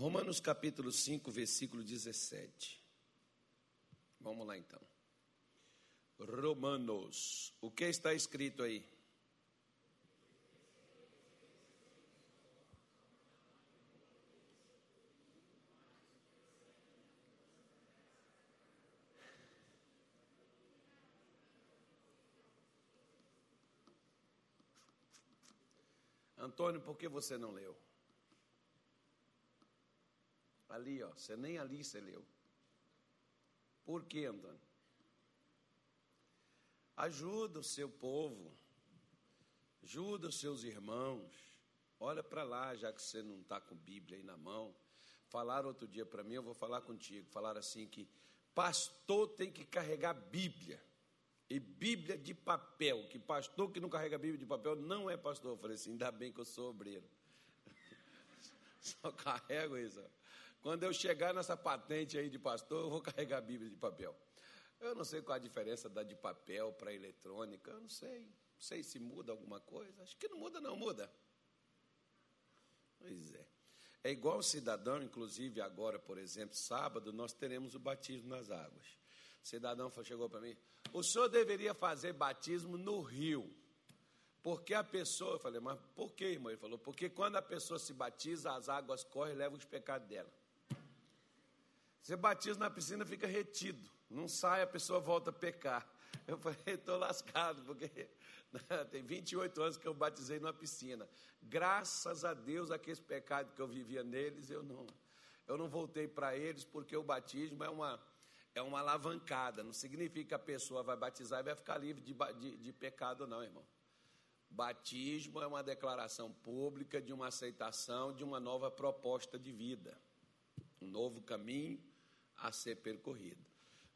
Romanos capítulo 5, versículo 17. Vamos lá então. Romanos. O que está escrito aí? Antônio, por que você não leu? Ali, ó, você nem ali você leu. Por que, Antônio? Ajuda o seu povo, ajuda os seus irmãos. Olha para lá, já que você não está com Bíblia aí na mão. Falaram outro dia para mim, eu vou falar contigo. Falaram assim que pastor tem que carregar Bíblia. E Bíblia de papel, que pastor que não carrega Bíblia de papel não é pastor. Eu falei assim, ainda bem que eu sou obreiro. Só carrego isso. Quando eu chegar nessa patente aí de pastor, eu vou carregar a Bíblia de papel. Eu não sei qual a diferença da de papel para eletrônica, eu não sei. Não sei se muda alguma coisa. Acho que não muda, não muda. Pois é. É igual o cidadão, inclusive agora, por exemplo, sábado, nós teremos o batismo nas águas. O cidadão chegou para mim, o senhor deveria fazer batismo no rio. Porque a pessoa, eu falei, mas por que, irmão? Ele falou, porque quando a pessoa se batiza, as águas correm e levam os pecados dela. Você batiza na piscina, fica retido. Não sai, a pessoa volta a pecar. Eu falei, estou lascado, porque tem 28 anos que eu batizei numa piscina. Graças a Deus, aqueles pecados que eu vivia neles, eu não, eu não voltei para eles, porque o batismo é uma, é uma alavancada. Não significa que a pessoa vai batizar e vai ficar livre de, de, de pecado, não, irmão. Batismo é uma declaração pública de uma aceitação de uma nova proposta de vida, um novo caminho, a ser percorrido.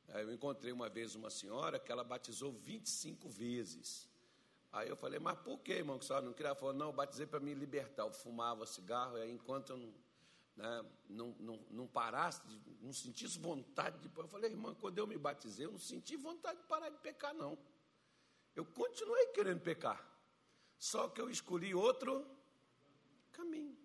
Eu encontrei uma vez uma senhora que ela batizou 25 vezes. Aí eu falei, mas por que, irmão, que a senhora não queria? Ela falou, não, eu batizei para me libertar. Eu fumava cigarro, e aí enquanto eu não, né, não, não, não parasse, não sentisse vontade de. Eu falei, irmã, quando eu me batizei, eu não senti vontade de parar de pecar, não. Eu continuei querendo pecar. Só que eu escolhi outro caminho.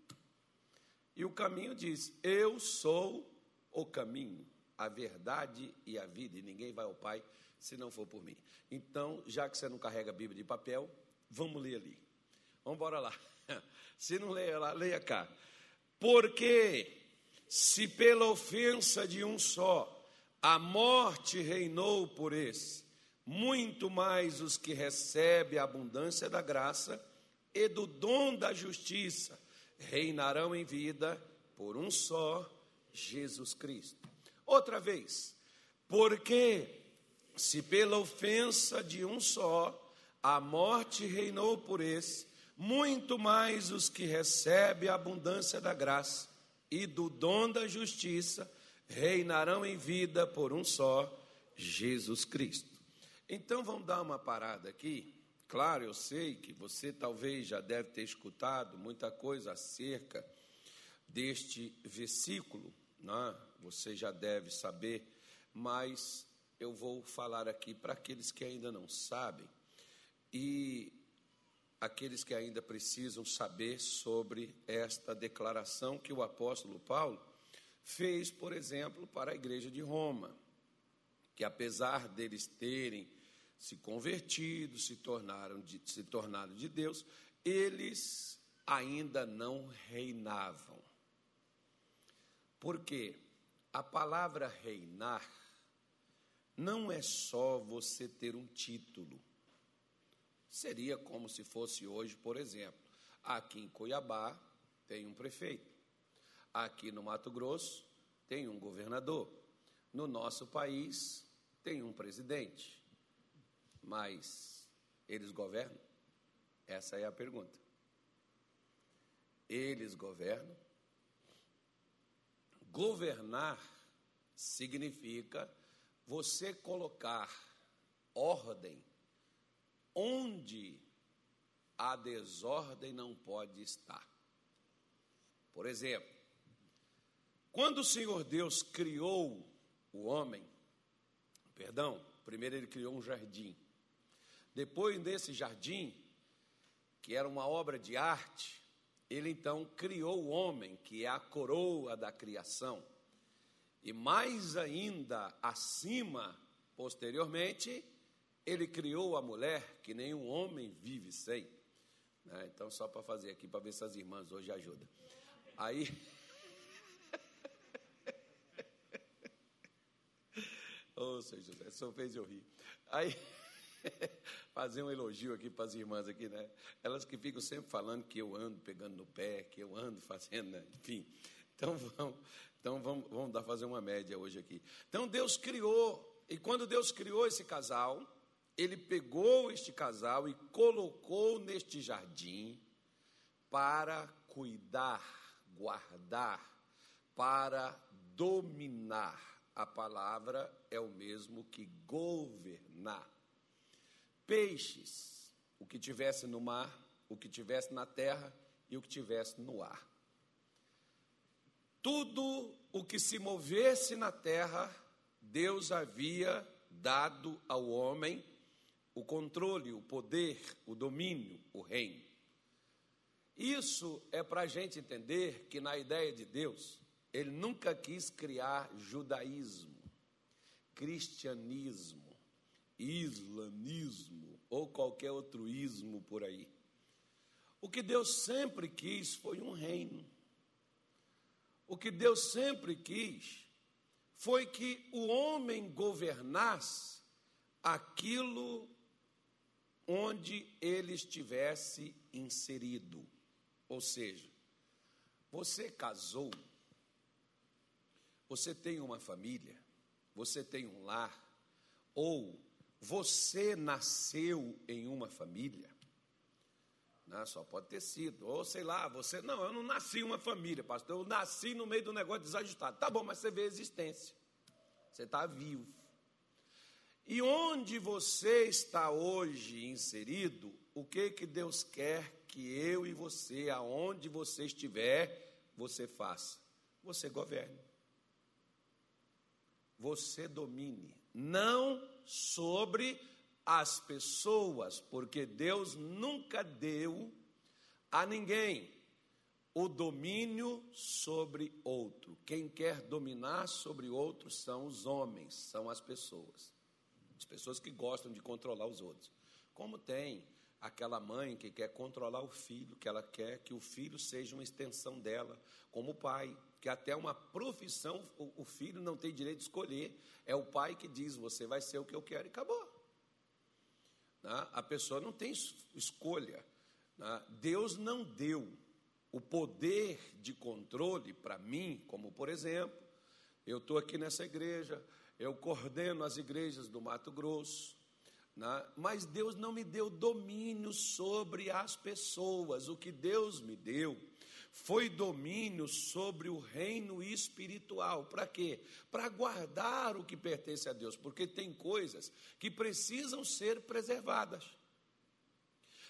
E o caminho diz: Eu sou o caminho, a verdade e a vida, e ninguém vai ao Pai se não for por mim. Então, já que você não carrega a Bíblia de papel, vamos ler ali. Vamos embora lá. Se não leia lá, leia cá. Porque se pela ofensa de um só a morte reinou por esse, muito mais os que recebem a abundância da graça e do dom da justiça reinarão em vida por um só Jesus Cristo. Outra vez, porque se pela ofensa de um só a morte reinou por esse, muito mais os que recebem a abundância da graça e do dom da justiça reinarão em vida por um só, Jesus Cristo. Então vamos dar uma parada aqui. Claro, eu sei que você talvez já deve ter escutado muita coisa acerca deste versículo, né? você já deve saber, mas eu vou falar aqui para aqueles que ainda não sabem e aqueles que ainda precisam saber sobre esta declaração que o apóstolo Paulo fez, por exemplo, para a igreja de Roma, que apesar deles terem se convertido, se tornaram de, se tornaram de Deus, eles ainda não reinavam. Porque a palavra reinar não é só você ter um título. Seria como se fosse hoje, por exemplo, aqui em Cuiabá tem um prefeito, aqui no Mato Grosso tem um governador, no nosso país tem um presidente. Mas eles governam? Essa é a pergunta. Eles governam? Governar significa você colocar ordem onde a desordem não pode estar. Por exemplo, quando o Senhor Deus criou o homem, perdão, primeiro ele criou um jardim. Depois desse jardim, que era uma obra de arte, ele então criou o homem, que é a coroa da criação. E mais ainda acima, posteriormente, ele criou a mulher, que nenhum homem vive sem. Né? Então, só para fazer aqui, para ver se as irmãs hoje ajudam. Aí. Ô, oh, Senhor José, só fez eu rir. Aí. fazer um elogio aqui para as irmãs aqui, né? Elas que ficam sempre falando que eu ando pegando no pé, que eu ando fazendo, né? enfim. Então vamos, então vamos, vamos dar fazer uma média hoje aqui. Então Deus criou, e quando Deus criou esse casal, ele pegou este casal e colocou neste jardim para cuidar, guardar, para dominar. A palavra é o mesmo que governar peixes, o que tivesse no mar, o que tivesse na terra e o que tivesse no ar. Tudo o que se movesse na terra, Deus havia dado ao homem o controle, o poder, o domínio, o reino. Isso é para a gente entender que, na ideia de Deus, Ele nunca quis criar judaísmo, cristianismo, islamismo ou qualquer outro ismo por aí. O que Deus sempre quis foi um reino. O que Deus sempre quis foi que o homem governasse aquilo onde ele estivesse inserido. Ou seja, você casou, você tem uma família, você tem um lar, ou você nasceu em uma família? Não, só pode ter sido. Ou sei lá, você. Não, eu não nasci em uma família, pastor. Eu nasci no meio do negócio desajustado. Tá bom, mas você vê a existência. Você está vivo. E onde você está hoje inserido, o que que Deus quer que eu e você, aonde você estiver, você faça? Você governe. Você domine. Não sobre as pessoas, porque Deus nunca deu a ninguém o domínio sobre outro. Quem quer dominar sobre outro são os homens, são as pessoas. As pessoas que gostam de controlar os outros. Como tem aquela mãe que quer controlar o filho, que ela quer que o filho seja uma extensão dela, como o pai que até uma profissão o, filho não tem direito de escolher. É o pai que diz: você vai ser o que eu quero e acabou. Né? A pessoa não tem escolha. Né? Deus não deu o poder de controle para mim, como por exemplo, eu estou aqui nessa igreja, eu coordeno as igrejas do Mato Grosso, né? mas Deus não me deu domínio sobre as pessoas. O que Deus me deu foi domínio sobre o reino espiritual. Para quê? Para guardar o que pertence a Deus, porque tem coisas que precisam ser preservadas.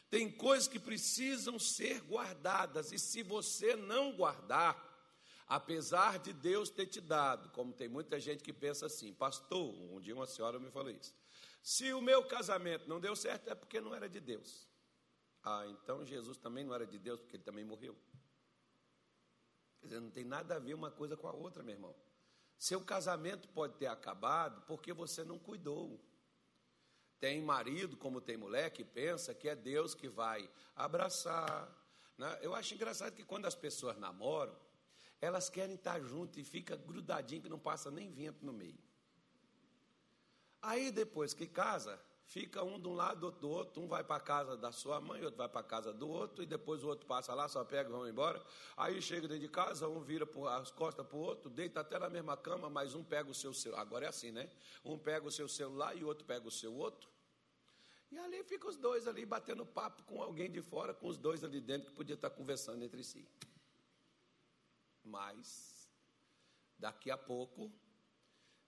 Tem coisas que precisam ser guardadas, e se você não guardar, apesar de Deus ter te dado, como tem muita gente que pensa assim, pastor, um dia uma senhora me falou isso. Se o meu casamento não deu certo, é porque não era de Deus. Ah, então Jesus também não era de Deus, porque ele também morreu. Quer dizer, não tem nada a ver uma coisa com a outra, meu irmão. Seu casamento pode ter acabado porque você não cuidou. Tem marido, como tem mulher, que pensa que é Deus que vai abraçar. Né? Eu acho engraçado que quando as pessoas namoram, elas querem estar juntas e fica grudadinho que não passa nem vento no meio. Aí depois que casa, fica um de um lado, outro do outro, um vai para a casa da sua mãe, outro vai para a casa do outro, e depois o outro passa lá, só pega e vão embora. Aí chega dentro de casa, um vira as costas para o outro, deita até na mesma cama, mas um pega o seu celular. Agora é assim, né? Um pega o seu celular e o outro pega o seu outro. E ali fica os dois ali batendo papo com alguém de fora, com os dois ali dentro que podia estar conversando entre si. Mas, daqui a pouco,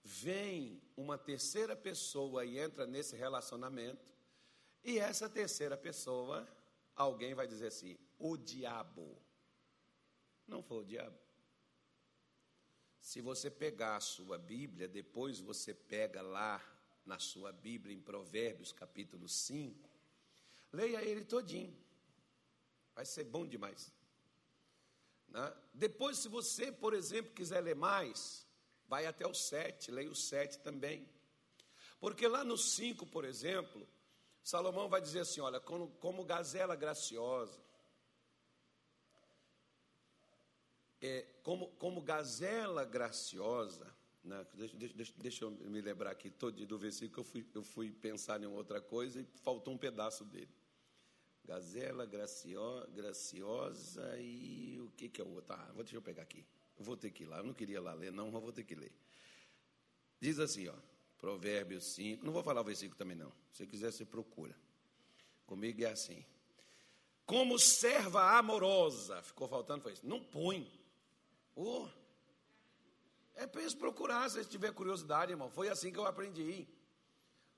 vem uma terceira pessoa e entra nesse relacionamento, e essa terceira pessoa, alguém vai dizer assim: o diabo. Não foi o diabo. Se você pegar a sua Bíblia, depois você pega lá na sua Bíblia, em Provérbios capítulo 5, leia ele todinho. Vai ser bom demais. Né? Depois, se você, por exemplo, quiser ler mais, vai até o 7, leia o 7 também. Porque lá no 5, por exemplo, Salomão vai dizer assim: olha, como, como gazela graciosa, é, como, como gazela graciosa, né? deixa, deixa, deixa, eu me lembrar aqui todo do versículo, eu fui, eu fui pensar em outra coisa e faltou um pedaço dele. Gazela gracio, graciosa e o que, que é o outro? Ah, deixa eu pegar aqui. Vou ter que ir lá. Eu não queria lá ler, não, mas vou ter que ler. Diz assim, ó, Provérbios 5. Não vou falar o versículo também, não. Se quiser, você procura. Comigo é assim. Como serva amorosa. Ficou faltando, foi isso. Não põe. Oh, é para eles procurar, se tiver curiosidade, irmão. Foi assim que eu aprendi.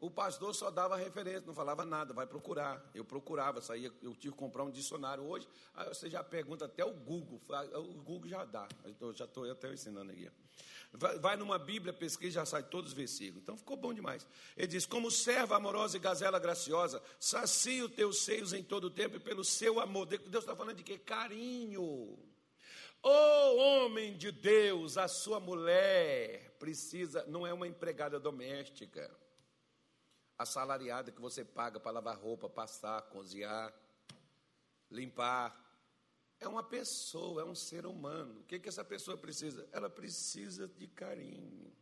O pastor só dava referência, não falava nada, vai procurar. Eu procurava, saía, eu tive que comprar um dicionário hoje. Aí você já pergunta até o Google, o Google já dá. Eu já estou até ensinando aqui. Vai, numa Bíblia, pesquisa, já sai todos os versículos. Então ficou bom demais. Ele diz: Como serva amorosa e gazela graciosa, sacia os teus seios em todo o tempo e pelo seu amor. Deus está falando de quê? Carinho. Ô oh, homem de Deus, a sua mulher precisa, não é uma empregada doméstica, assalariada que você paga para lavar roupa, passar, cozinhar, limpar. É uma pessoa, é um ser humano. O que, que essa pessoa precisa? Ela precisa de carinho.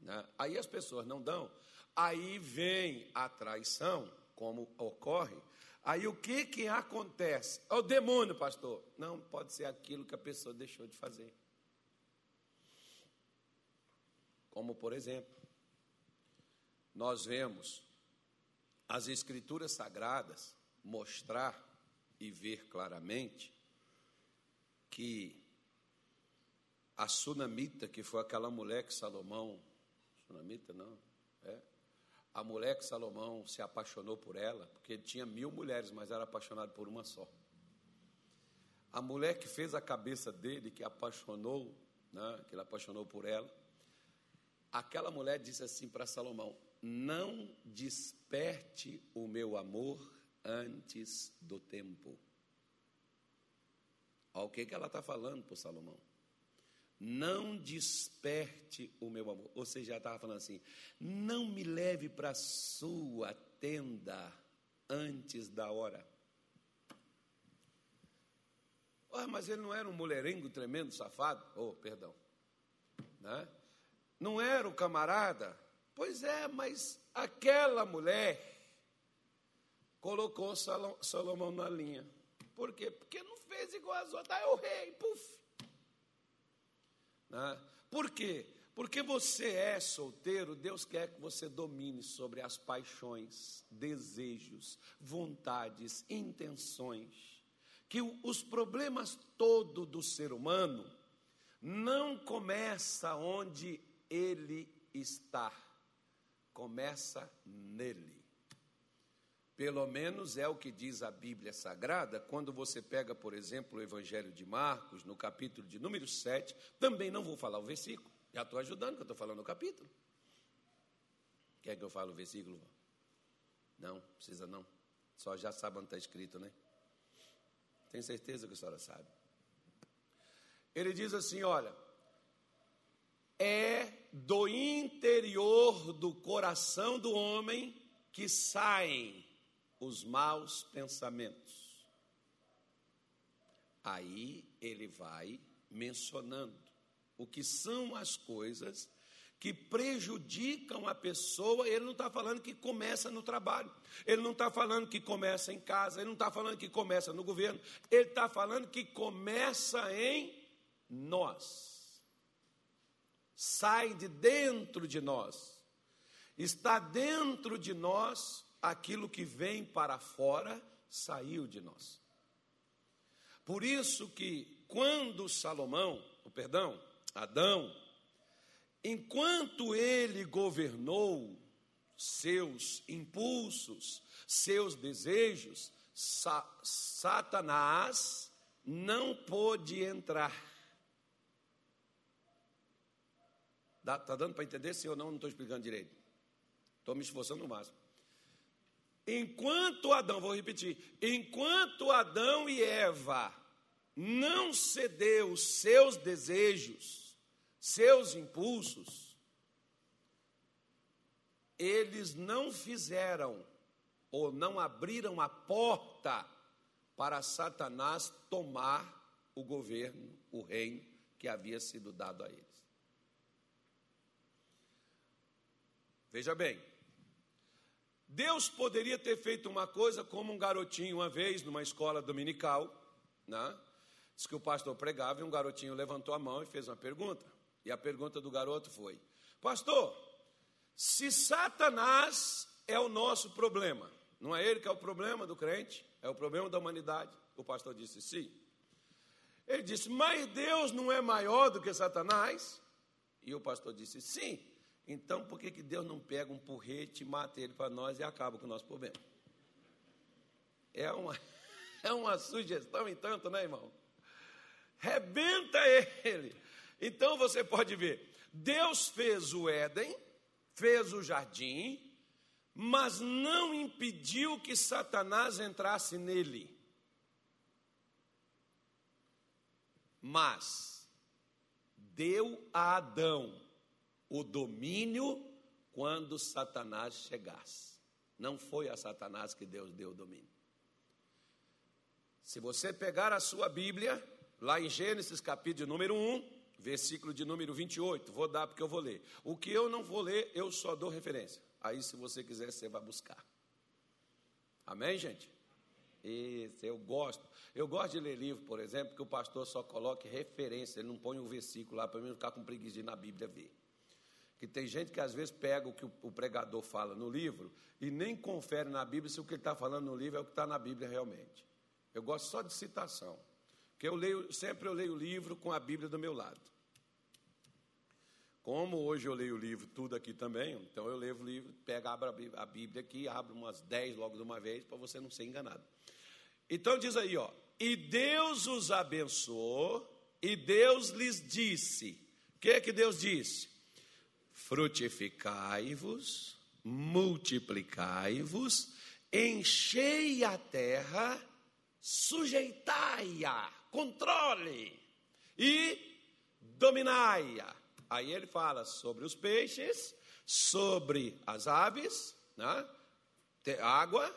Né? Aí as pessoas não dão. Aí vem a traição, como ocorre Aí o que que acontece? É o demônio, pastor. Não, pode ser aquilo que a pessoa deixou de fazer. Como, por exemplo, nós vemos as escrituras sagradas mostrar e ver claramente que a sunamita, que foi aquela mulher que Salomão, sunamita não, é, a mulher que Salomão se apaixonou por ela, porque ele tinha mil mulheres, mas era apaixonado por uma só. A mulher que fez a cabeça dele, que apaixonou, né, que ele apaixonou por ela, aquela mulher disse assim para Salomão: Não desperte o meu amor antes do tempo. Olha o que, que ela está falando para Salomão não desperte o meu amor. Ou seja, já estava falando assim: não me leve para a sua tenda antes da hora. Oh, mas ele não era um mulherengo tremendo, safado? Oh, perdão. Né? Não era o camarada? Pois é, mas aquela mulher colocou Salomão na linha. Por quê? Porque não fez igual as outras. Ah, é o rei, puf. Né? Por quê? Porque você é solteiro, Deus quer que você domine sobre as paixões, desejos, vontades, intenções. Que os problemas todo do ser humano não começa onde ele está, começa nele. Pelo menos é o que diz a Bíblia Sagrada, quando você pega, por exemplo, o Evangelho de Marcos, no capítulo de número 7, também não vou falar o versículo, já estou ajudando, que eu estou falando o capítulo. Quer que eu fale o versículo? Não, precisa não. Só já sabe onde está escrito, né? Tenho certeza que a senhora sabe. Ele diz assim: olha, é do interior do coração do homem que saem os maus pensamentos. Aí ele vai mencionando o que são as coisas que prejudicam a pessoa. Ele não está falando que começa no trabalho, ele não está falando que começa em casa, ele não está falando que começa no governo, ele está falando que começa em nós. Sai de dentro de nós, está dentro de nós aquilo que vem para fora saiu de nós. Por isso que quando Salomão, o perdão, Adão, enquanto ele governou seus impulsos, seus desejos, sa Satanás não pôde entrar. Está dando para entender? Sim ou não? Não estou explicando direito. Estou me esforçando no máximo. Enquanto Adão, vou repetir, enquanto Adão e Eva não cedeu seus desejos, seus impulsos, eles não fizeram ou não abriram a porta para Satanás tomar o governo, o reino que havia sido dado a eles. Veja bem, Deus poderia ter feito uma coisa como um garotinho, uma vez, numa escola dominical, né? Diz que o pastor pregava e um garotinho levantou a mão e fez uma pergunta. E a pergunta do garoto foi: Pastor, se Satanás é o nosso problema, não é ele que é o problema do crente, é o problema da humanidade? O pastor disse sim. Ele disse: Mas Deus não é maior do que Satanás? E o pastor disse: Sim. Então por que, que Deus não pega um porrete, mata ele para nós e acaba com o nosso problema? É uma, é uma sugestão em tanto, né, irmão? Rebenta ele. Então você pode ver: Deus fez o Éden, fez o jardim, mas não impediu que Satanás entrasse nele. mas deu a Adão o domínio quando Satanás chegasse. Não foi a Satanás que Deus deu o domínio. Se você pegar a sua Bíblia, lá em Gênesis capítulo número 1, versículo de número 28, vou dar porque eu vou ler. O que eu não vou ler, eu só dou referência. Aí, se você quiser, você vai buscar. Amém, gente? Isso, eu gosto. Eu gosto de ler livro, por exemplo, que o pastor só coloque referência, ele não põe um versículo lá para mim não ficar com preguiça na Bíblia ver. Que tem gente que às vezes pega o que o pregador fala no livro e nem confere na Bíblia se o que ele está falando no livro é o que está na Bíblia realmente. Eu gosto só de citação. Porque eu leio, sempre eu leio o livro com a Bíblia do meu lado. Como hoje eu leio o livro tudo aqui também, então eu leio o livro, pego, abro a Bíblia aqui, abro umas dez logo de uma vez, para você não ser enganado. Então diz aí, ó, e Deus os abençoou, e Deus lhes disse: o que é que Deus disse? Frutificai-vos, multiplicai-vos, enchei a terra, sujeitai-a, controle e dominai-a. Aí ele fala sobre os peixes, sobre as aves, né? água,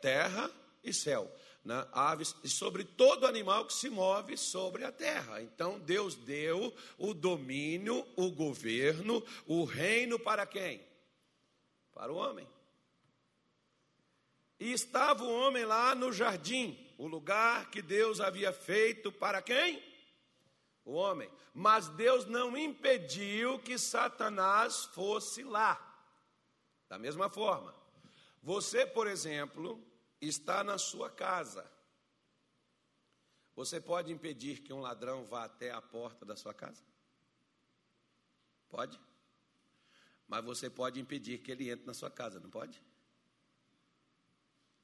terra e céu, né? aves e sobre todo animal que se move sobre a terra. Então Deus deu o domínio, o governo, o reino para quem? Para o homem. E estava o homem lá no jardim, o lugar que Deus havia feito para quem? O homem. Mas Deus não impediu que Satanás fosse lá. Da mesma forma, você, por exemplo, está na sua casa. Você pode impedir que um ladrão vá até a porta da sua casa? Pode? Mas você pode impedir que ele entre na sua casa, não pode?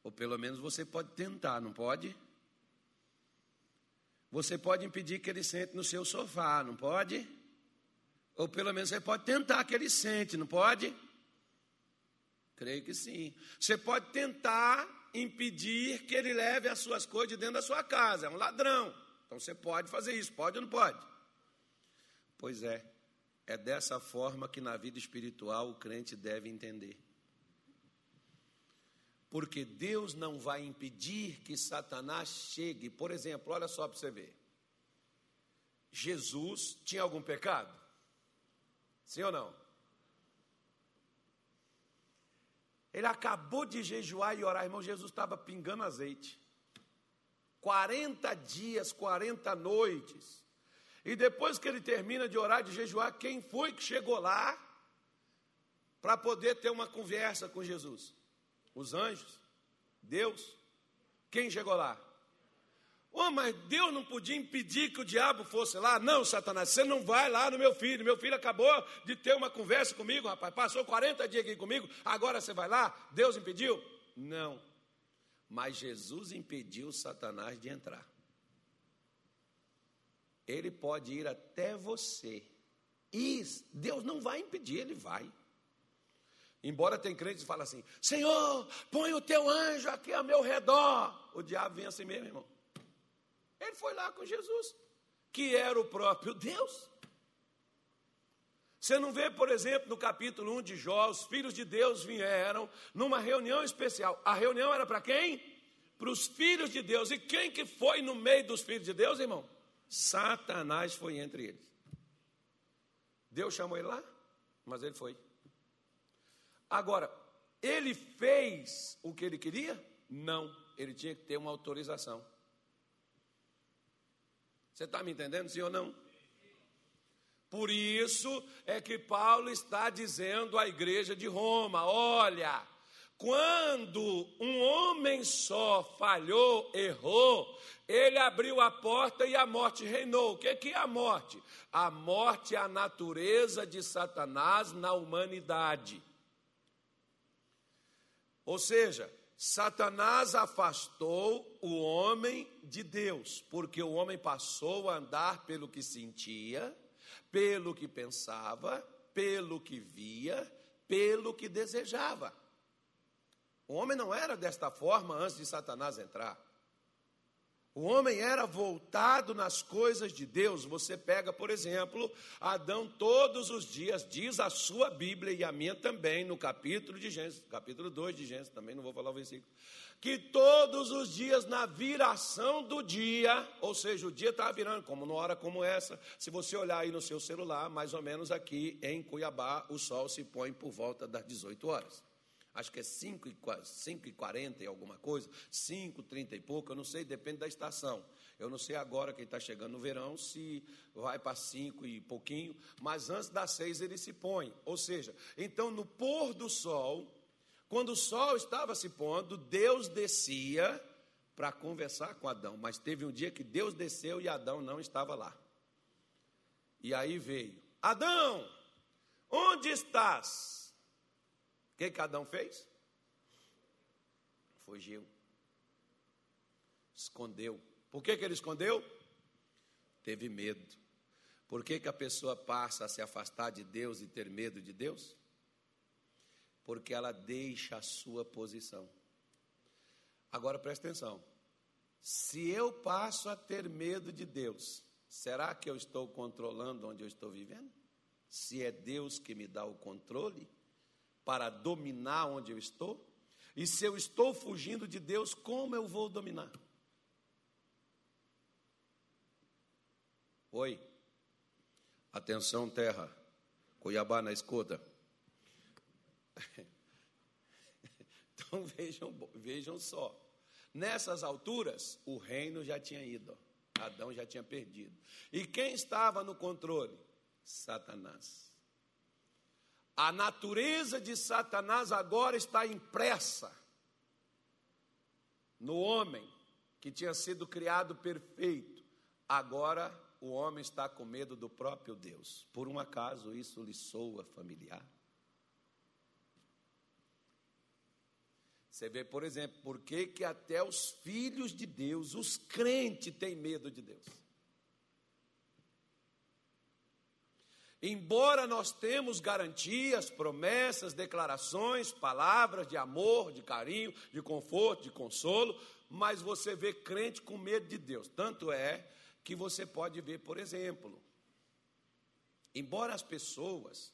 Ou pelo menos você pode tentar, não pode? Você pode impedir que ele sente no seu sofá, não pode? Ou pelo menos você pode tentar que ele sente, não pode? Creio que sim. Você pode tentar impedir que ele leve as suas coisas de dentro da sua casa. É um ladrão. Então você pode fazer isso, pode ou não pode? Pois é, é dessa forma que na vida espiritual o crente deve entender. Porque Deus não vai impedir que Satanás chegue. Por exemplo, olha só para você ver. Jesus tinha algum pecado? Sim ou não? Ele acabou de jejuar e orar, irmão. Jesus estava pingando azeite. 40 dias, 40 noites. E depois que ele termina de orar, de jejuar, quem foi que chegou lá para poder ter uma conversa com Jesus? Os anjos? Deus? Quem chegou lá? Oh, mas Deus não podia impedir que o diabo fosse lá? Não, Satanás, você não vai lá no meu filho. Meu filho acabou de ter uma conversa comigo, rapaz. Passou 40 dias aqui comigo, agora você vai lá? Deus impediu? Não. Mas Jesus impediu Satanás de entrar. Ele pode ir até você. E Deus não vai impedir, ele vai. Embora tem crentes que falam assim: Senhor, põe o teu anjo aqui ao meu redor. O diabo vem assim mesmo, irmão. Ele foi lá com Jesus, que era o próprio Deus. Você não vê, por exemplo, no capítulo 1 de Jó, os filhos de Deus vieram numa reunião especial. A reunião era para quem? Para os filhos de Deus. E quem que foi no meio dos filhos de Deus, irmão? Satanás foi entre eles. Deus chamou ele lá, mas ele foi. Agora, ele fez o que ele queria? Não, ele tinha que ter uma autorização. Você está me entendendo, sim ou não? Por isso é que Paulo está dizendo à igreja de Roma: olha, quando um homem só falhou, errou, ele abriu a porta e a morte reinou. O que é a morte? A morte é a natureza de Satanás na humanidade. Ou seja, Satanás afastou o homem de Deus, porque o homem passou a andar pelo que sentia pelo que pensava, pelo que via, pelo que desejava. O homem não era desta forma antes de Satanás entrar. O homem era voltado nas coisas de Deus. Você pega, por exemplo, Adão todos os dias, diz a sua Bíblia e a minha também, no capítulo de Gênesis, capítulo 2 de Gênesis, também não vou falar o versículo que todos os dias, na viração do dia, ou seja, o dia estava virando, como numa hora como essa, se você olhar aí no seu celular, mais ou menos aqui em Cuiabá, o sol se põe por volta das 18 horas. Acho que é 5 e, 5 e 40 e alguma coisa, 5, 30 e pouco, eu não sei, depende da estação. Eu não sei agora quem está chegando no verão se vai para 5 e pouquinho, mas antes das 6 ele se põe. Ou seja, então no pôr do sol, quando o sol estava se pondo, Deus descia para conversar com Adão, mas teve um dia que Deus desceu e Adão não estava lá. E aí veio: Adão, onde estás? O que, que Adão fez? Fugiu, escondeu. Por que, que ele escondeu? Teve medo. Por que, que a pessoa passa a se afastar de Deus e ter medo de Deus? porque ela deixa a sua posição. Agora preste atenção. Se eu passo a ter medo de Deus, será que eu estou controlando onde eu estou vivendo? Se é Deus que me dá o controle para dominar onde eu estou? E se eu estou fugindo de Deus, como eu vou dominar? Oi. Atenção, terra. Cuiabá na escuta. Então vejam, vejam só. Nessas alturas, o reino já tinha ido. Adão já tinha perdido. E quem estava no controle? Satanás. A natureza de Satanás agora está impressa no homem que tinha sido criado perfeito. Agora o homem está com medo do próprio Deus. Por um acaso isso lhe soa familiar? Você vê, por exemplo, por que, que até os filhos de Deus, os crentes, têm medo de Deus. Embora nós temos garantias, promessas, declarações, palavras de amor, de carinho, de conforto, de consolo, mas você vê crente com medo de Deus. Tanto é que você pode ver, por exemplo, embora as pessoas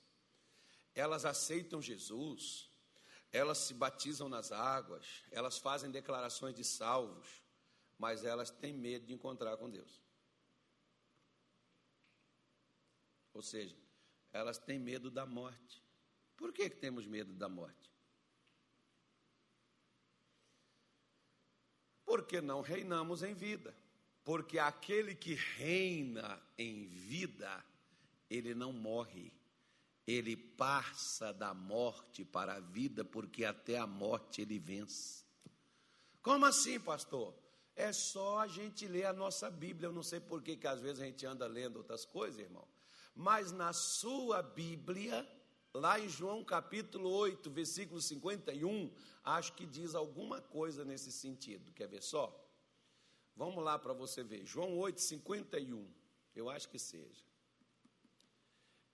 elas aceitam Jesus, elas se batizam nas águas, elas fazem declarações de salvos, mas elas têm medo de encontrar com Deus. Ou seja, elas têm medo da morte. Por que, que temos medo da morte? Porque não reinamos em vida. Porque aquele que reina em vida, ele não morre ele passa da morte para a vida, porque até a morte ele vence. Como assim, pastor? É só a gente ler a nossa Bíblia. Eu não sei por que, que às vezes a gente anda lendo outras coisas, irmão. Mas na sua Bíblia, lá em João capítulo 8, versículo 51, acho que diz alguma coisa nesse sentido. Quer ver só? Vamos lá para você ver. João 8, 51. Eu acho que seja.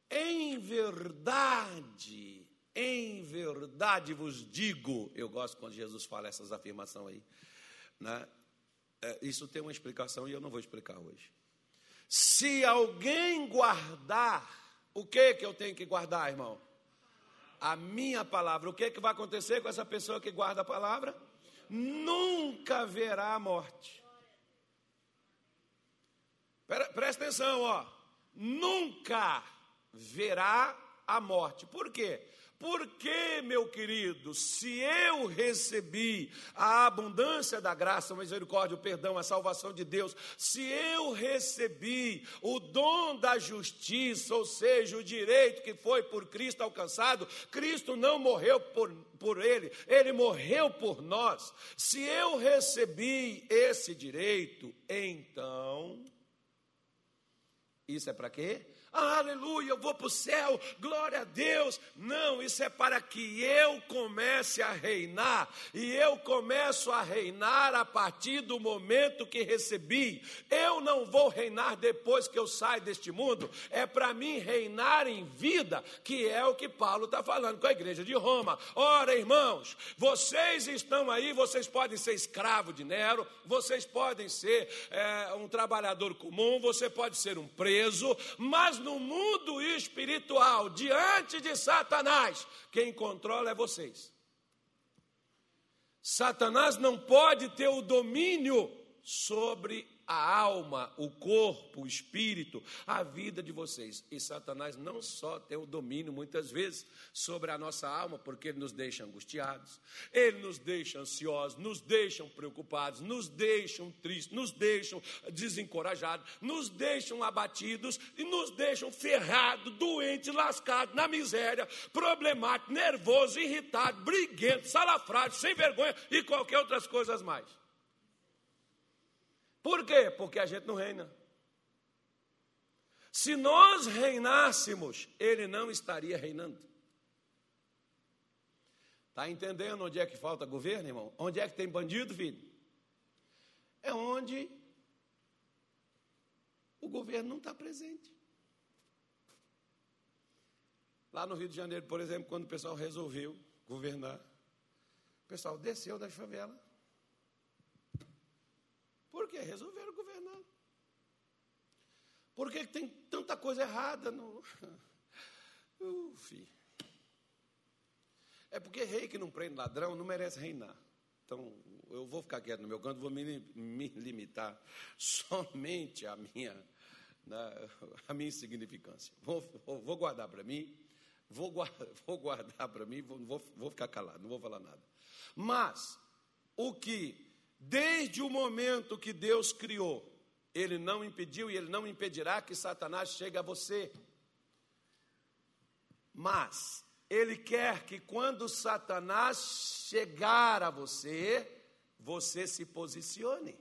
Em verdade, em verdade vos digo, eu gosto quando Jesus fala essas afirmações aí, né? é, isso tem uma explicação e eu não vou explicar hoje. Se alguém guardar, o que que eu tenho que guardar, irmão? A minha palavra. O que que vai acontecer com essa pessoa que guarda a palavra? Nunca verá a morte. Presta atenção, ó. Nunca verá a morte. Por quê? Porque, meu querido, se eu recebi a abundância da graça, a misericórdia, o perdão, a salvação de Deus, se eu recebi o dom da justiça, ou seja, o direito que foi por Cristo alcançado, Cristo não morreu por, por ele, ele morreu por nós. Se eu recebi esse direito, então, isso é para quê? Aleluia, eu vou para o céu, glória a Deus. Não, isso é para que eu comece a reinar, e eu começo a reinar a partir do momento que recebi. Eu não vou reinar depois que eu saio deste mundo, é para mim reinar em vida, que é o que Paulo está falando com a igreja de Roma. Ora, irmãos, vocês estão aí, vocês podem ser escravo de Nero, vocês podem ser é, um trabalhador comum, você pode ser um preso, mas no mundo espiritual, diante de Satanás, quem controla é vocês. Satanás não pode ter o domínio sobre a alma, o corpo, o espírito, a vida de vocês. E Satanás não só tem o domínio, muitas vezes, sobre a nossa alma, porque ele nos deixa angustiados, ele nos deixa ansiosos, nos deixam preocupados, nos deixam tristes, nos deixam desencorajados, nos deixam abatidos e nos deixam ferrados, doentes, lascados, na miséria, problemático, nervoso, irritado, briguento, salafrado, sem vergonha e qualquer outras coisas mais. Por quê? Porque a gente não reina. Se nós reinássemos, ele não estaria reinando. Está entendendo onde é que falta governo, irmão? Onde é que tem bandido, filho? É onde o governo não está presente. Lá no Rio de Janeiro, por exemplo, quando o pessoal resolveu governar, o pessoal desceu da favela por quê? Resolveram governar. Por que tem tanta coisa errada no. Uf. É porque rei que não prende ladrão não merece reinar. Então, eu vou ficar quieto no meu canto, vou me, me limitar somente à minha, na, a minha insignificância. Vou, vou, guardar para mim, vou vou guardar para mim, vou, vou, vou ficar calado, não vou falar nada. Mas, o que Desde o momento que Deus criou, Ele não impediu e Ele não impedirá que Satanás chegue a você. Mas Ele quer que quando Satanás chegar a você, você se posicione,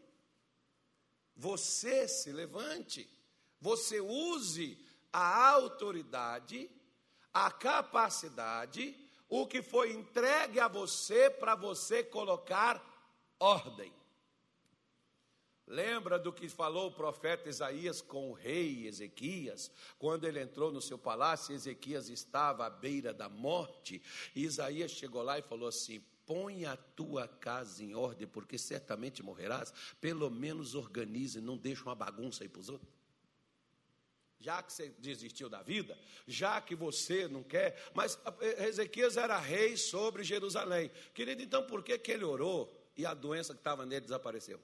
você se levante, você use a autoridade, a capacidade, o que foi entregue a você para você colocar ordem. Lembra do que falou o profeta Isaías com o rei Ezequias, quando ele entrou no seu palácio, Ezequias estava à beira da morte, e Isaías chegou lá e falou assim: Põe a tua casa em ordem, porque certamente morrerás. Pelo menos organize, não deixe uma bagunça aí para os outros. Já que você desistiu da vida, já que você não quer, mas eh, Ezequias era rei sobre Jerusalém. Querido, então por que, que ele orou? E a doença que estava nele desapareceu.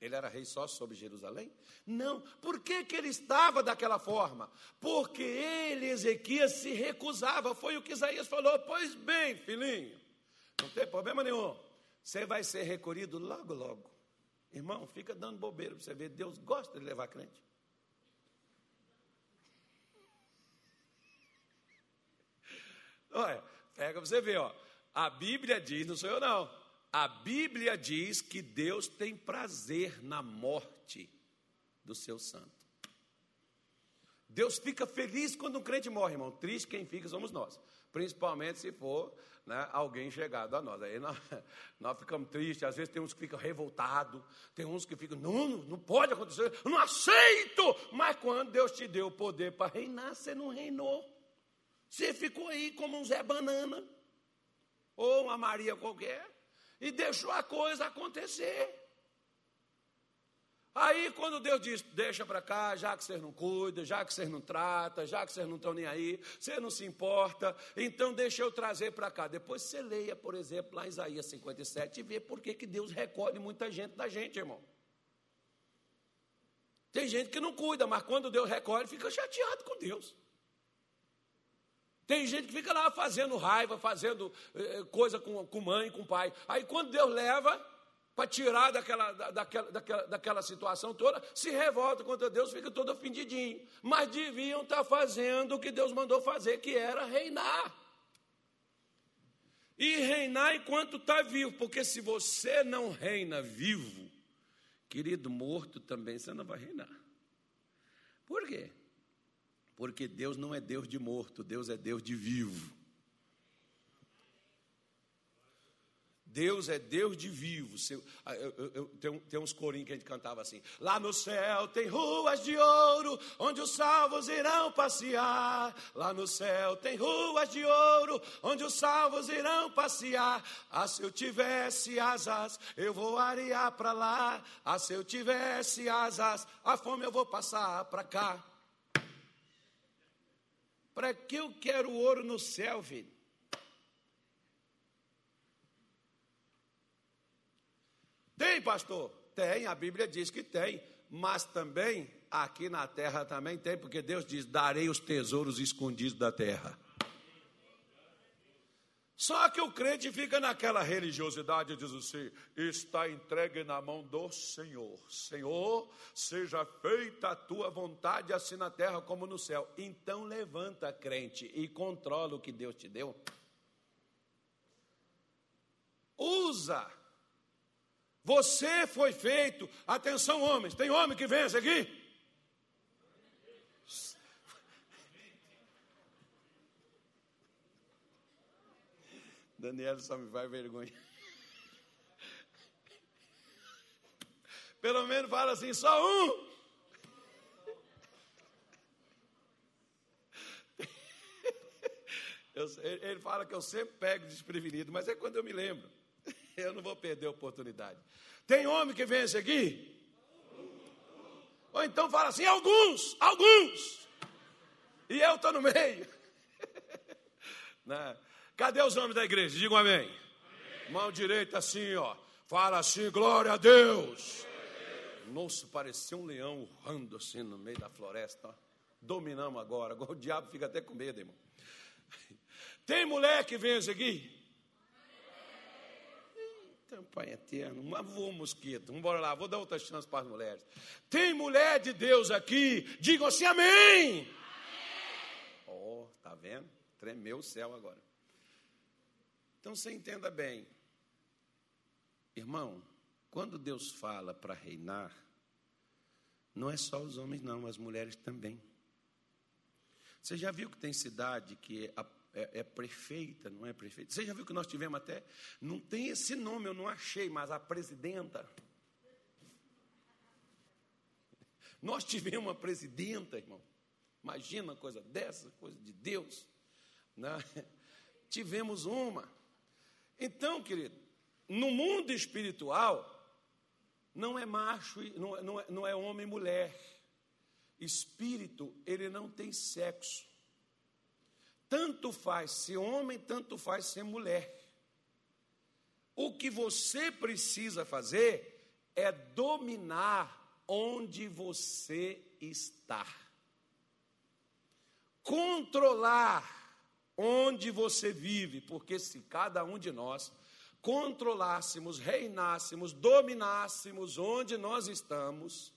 Ele era rei só sobre Jerusalém? Não. Por que, que ele estava daquela forma? Porque ele, Ezequias, se recusava. Foi o que Isaías falou. Pois bem, filhinho, não tem problema nenhum. Você vai ser recolhido logo, logo. Irmão, fica dando bobeira para você ver. Deus gosta de levar crente. Olha, pega para você ver, ó. A Bíblia diz, não sou eu não. A Bíblia diz que Deus tem prazer na morte do seu santo. Deus fica feliz quando um crente morre, irmão. Triste quem fica somos nós. Principalmente se for né, alguém chegado a nós. Aí nós, nós ficamos tristes. Às vezes tem uns que ficam revoltados. Tem uns que ficam, não, não pode acontecer. Não aceito. Mas quando Deus te deu o poder para reinar, você não reinou. Você ficou aí como um Zé Banana ou uma Maria qualquer, E deixou a coisa acontecer. Aí, quando Deus diz, deixa para cá, já que vocês não cuidam, já que vocês não tratam, já que vocês não estão nem aí, você não se importa, então deixa eu trazer para cá. Depois você leia, por exemplo, lá em Isaías 57 e vê por que Deus recolhe muita gente da gente, irmão. Tem gente que não cuida, mas quando Deus recolhe, fica chateado com Deus. Tem gente que fica lá fazendo raiva, fazendo eh, coisa com, com mãe, com pai. Aí quando Deus leva, para tirar daquela, daquela, daquela, daquela situação toda, se revolta contra Deus, fica todo ofendidinho. Mas deviam estar tá fazendo o que Deus mandou fazer, que era reinar. E reinar enquanto está vivo, porque se você não reina vivo, querido, morto também você não vai reinar. Por quê? Porque Deus não é Deus de morto, Deus é Deus de vivo. Deus é Deus de vivo. Ah, tem, tem uns corinhos que a gente cantava assim: Lá no céu tem ruas de ouro, onde os salvos irão passear. Lá no céu tem ruas de ouro, onde os salvos irão passear. Ah, se eu tivesse asas, eu voaria para lá. Ah, se eu tivesse asas, a fome eu vou passar para cá. Para que eu quero ouro no céu, filho? Tem, pastor? Tem, a Bíblia diz que tem, mas também aqui na terra também tem, porque Deus diz: darei os tesouros escondidos da terra. Só que o crente fica naquela religiosidade, diz assim: está entregue na mão do Senhor. Senhor, seja feita a tua vontade, assim na terra como no céu. Então levanta, crente, e controla o que Deus te deu. Usa você foi feito, atenção homens, tem homem que vence aqui? Daniel só me vai vergonha. Pelo menos fala assim, só um. Eu, ele fala que eu sempre pego desprevenido, mas é quando eu me lembro. Eu não vou perder a oportunidade. Tem homem que vence aqui? Ou então fala assim: alguns, alguns. E eu estou no meio. Né? Cadê os homens da igreja? Digam amém. amém. Mão direita assim, ó. Fala assim, glória a Deus. Nossa, parecia um leão urrando assim no meio da floresta. Ó. Dominamos agora. Agora o diabo fica até com medo, irmão. Tem mulher que vence aqui? Então, Pai eterno, mas vou mosquito, vamos lá, vou dar outra chance para as mulheres. Tem mulher de Deus aqui, digam assim, amém. Ó, oh, tá vendo? Tremeu o céu agora. Então você entenda bem, irmão, quando Deus fala para reinar, não é só os homens, não, as mulheres também. Você já viu que tem cidade que é, é, prefeita, não é prefeita. Você já viu que nós tivemos até, não tem esse nome, eu não achei, mas a presidenta. Nós tivemos uma presidenta, irmão. Imagina uma coisa dessa, coisa de Deus. Né? Tivemos uma. Então, querido, no mundo espiritual, não é macho, não, é, não, é, não é homem e mulher. Espírito, ele não tem sexo. Tanto faz ser homem, tanto faz ser mulher. O que você precisa fazer é dominar onde você está. Controlar onde você vive, porque se cada um de nós controlássemos, reinássemos, dominássemos onde nós estamos,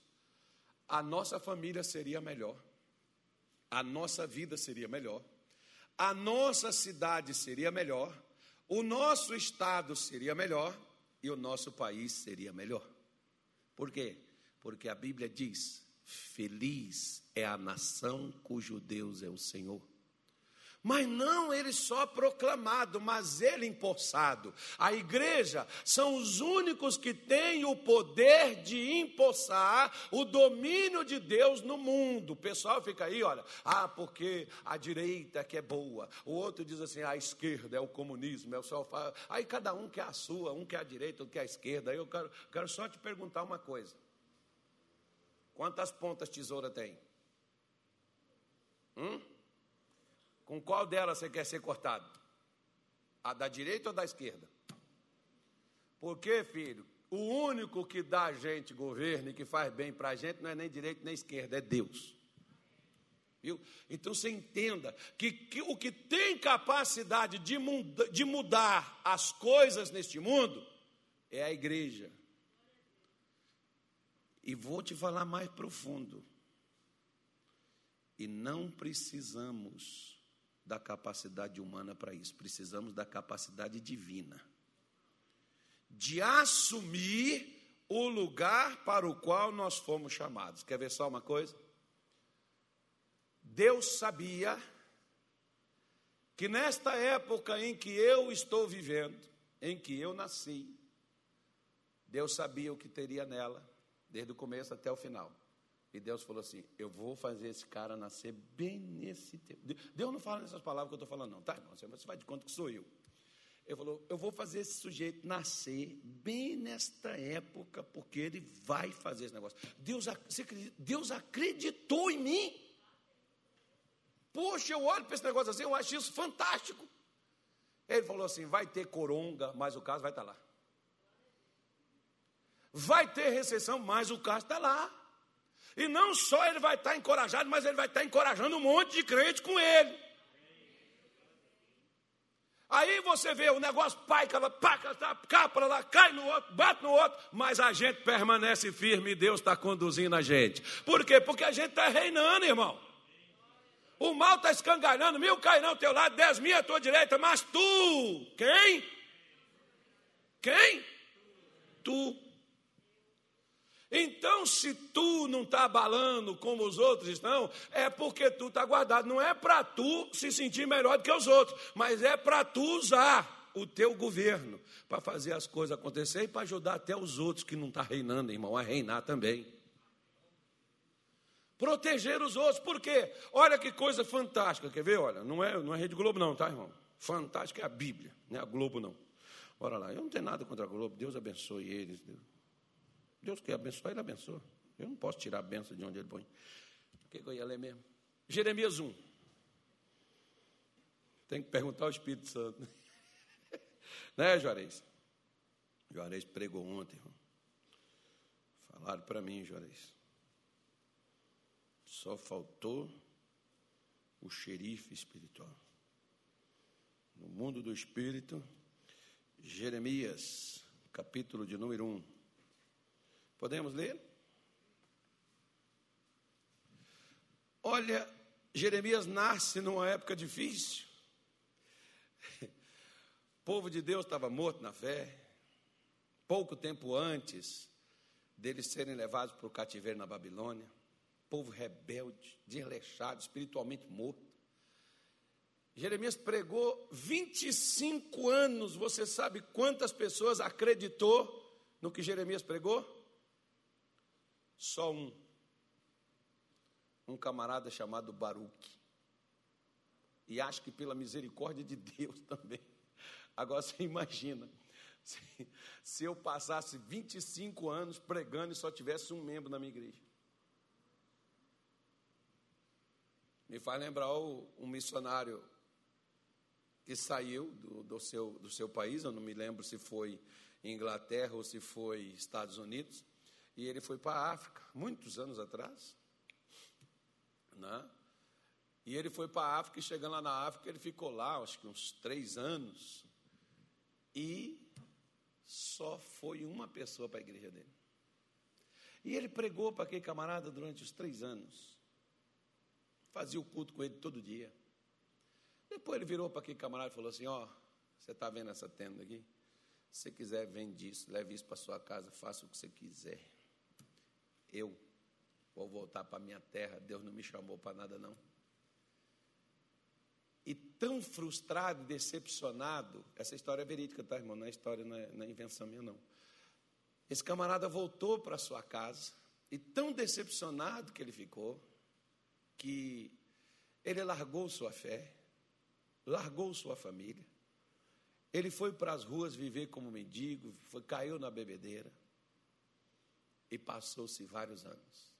a nossa família seria melhor, a nossa vida seria melhor, a nossa cidade seria melhor, o nosso estado seria melhor e o nosso país seria melhor. Por quê? Porque a Bíblia diz: Feliz é a nação cujo Deus é o Senhor. Mas não ele só proclamado, mas ele empossado. A igreja são os únicos que têm o poder de empossar o domínio de Deus no mundo. O pessoal fica aí, olha, ah, porque a direita que é boa. O outro diz assim, a esquerda é o comunismo, é o sol. Aí cada um quer a sua, um quer a direita, outro quer a esquerda. Aí eu quero, quero só te perguntar uma coisa. Quantas pontas tesoura tem? Hum? Com qual delas você quer ser cortado? A da direita ou da esquerda? Porque, filho, o único que dá a gente governo e que faz bem para a gente não é nem direita nem esquerda, é Deus. Viu? Então você entenda que, que o que tem capacidade de, muda, de mudar as coisas neste mundo é a igreja. E vou te falar mais profundo. E não precisamos da capacidade humana para isso, precisamos da capacidade divina de assumir o lugar para o qual nós fomos chamados. Quer ver só uma coisa? Deus sabia que nesta época em que eu estou vivendo, em que eu nasci, Deus sabia o que teria nela, desde o começo até o final. E Deus falou assim: Eu vou fazer esse cara nascer bem nesse tempo. Deus não fala nessas palavras que eu estou falando, não, tá, irmão? Você vai de conta que sou eu. Ele falou: Eu vou fazer esse sujeito nascer bem nesta época, porque ele vai fazer esse negócio. Deus, Deus acreditou em mim. Poxa, eu olho para esse negócio assim, eu acho isso fantástico. Ele falou assim: vai ter coronga, mas o caso vai estar lá. Vai ter recessão, mas o caso está lá. E não só ele vai estar encorajado, mas ele vai estar encorajando um monte de crente com ele. Aí você vê o negócio, pai, cá para lá, cai no outro, bate no outro, mas a gente permanece firme e Deus está conduzindo a gente. Por quê? Porque a gente está reinando, irmão. O mal está escangalhando, mil cairão ao teu lado, dez mil à tua direita, mas tu, quem? Quem? Tu então, se tu não está abalando como os outros estão, é porque tu está guardado. Não é para tu se sentir melhor do que os outros, mas é para tu usar o teu governo para fazer as coisas acontecer e para ajudar até os outros que não estão tá reinando, irmão, a reinar também. Proteger os outros, por quê? Olha que coisa fantástica, quer ver? Olha, não é, não é Rede Globo, não, tá, irmão? Fantástica é a Bíblia, não é a Globo, não. Bora lá, eu não tenho nada contra a Globo, Deus abençoe eles. Deus. Deus quer abençoar, Ele abençoa. Eu não posso tirar a benção de onde Ele põe. O que, eu ia ler mesmo? Jeremias 1. Tem que perguntar ao Espírito Santo. né, Juarez? Juarez pregou ontem, irmão. Falaram para mim, Juarez. Só faltou o xerife espiritual. No mundo do espírito, Jeremias, capítulo de número 1. Podemos ler? Olha, Jeremias nasce numa época difícil. O povo de Deus estava morto na fé. Pouco tempo antes deles serem levados para o cativeiro na Babilônia. Povo rebelde, desleixado, espiritualmente morto. Jeremias pregou 25 anos. Você sabe quantas pessoas acreditou no que Jeremias pregou? Só um. Um camarada chamado Baruque. E acho que pela misericórdia de Deus também. Agora você imagina, se, se eu passasse 25 anos pregando e só tivesse um membro na minha igreja. Me faz lembrar o, um missionário que saiu do, do, seu, do seu país, eu não me lembro se foi Inglaterra ou se foi Estados Unidos, e ele foi para a África, muitos anos atrás. Né? E ele foi para a África e chegando lá na África, ele ficou lá, acho que uns três anos. E só foi uma pessoa para a igreja dele. E ele pregou para aquele camarada durante os três anos. Fazia o culto com ele todo dia. Depois ele virou para aquele camarada e falou assim: Ó, oh, você está vendo essa tenda aqui? Se você quiser, vende isso, leve isso para sua casa, faça o que você quiser eu vou voltar para minha terra, Deus não me chamou para nada não. E tão frustrado, decepcionado. Essa história é verídica, tá, irmão? Não é história, não é, não é invenção minha, não. Esse camarada voltou para sua casa e tão decepcionado que ele ficou, que ele largou sua fé, largou sua família, ele foi para as ruas viver como mendigo, foi, caiu na bebedeira e passou-se vários anos.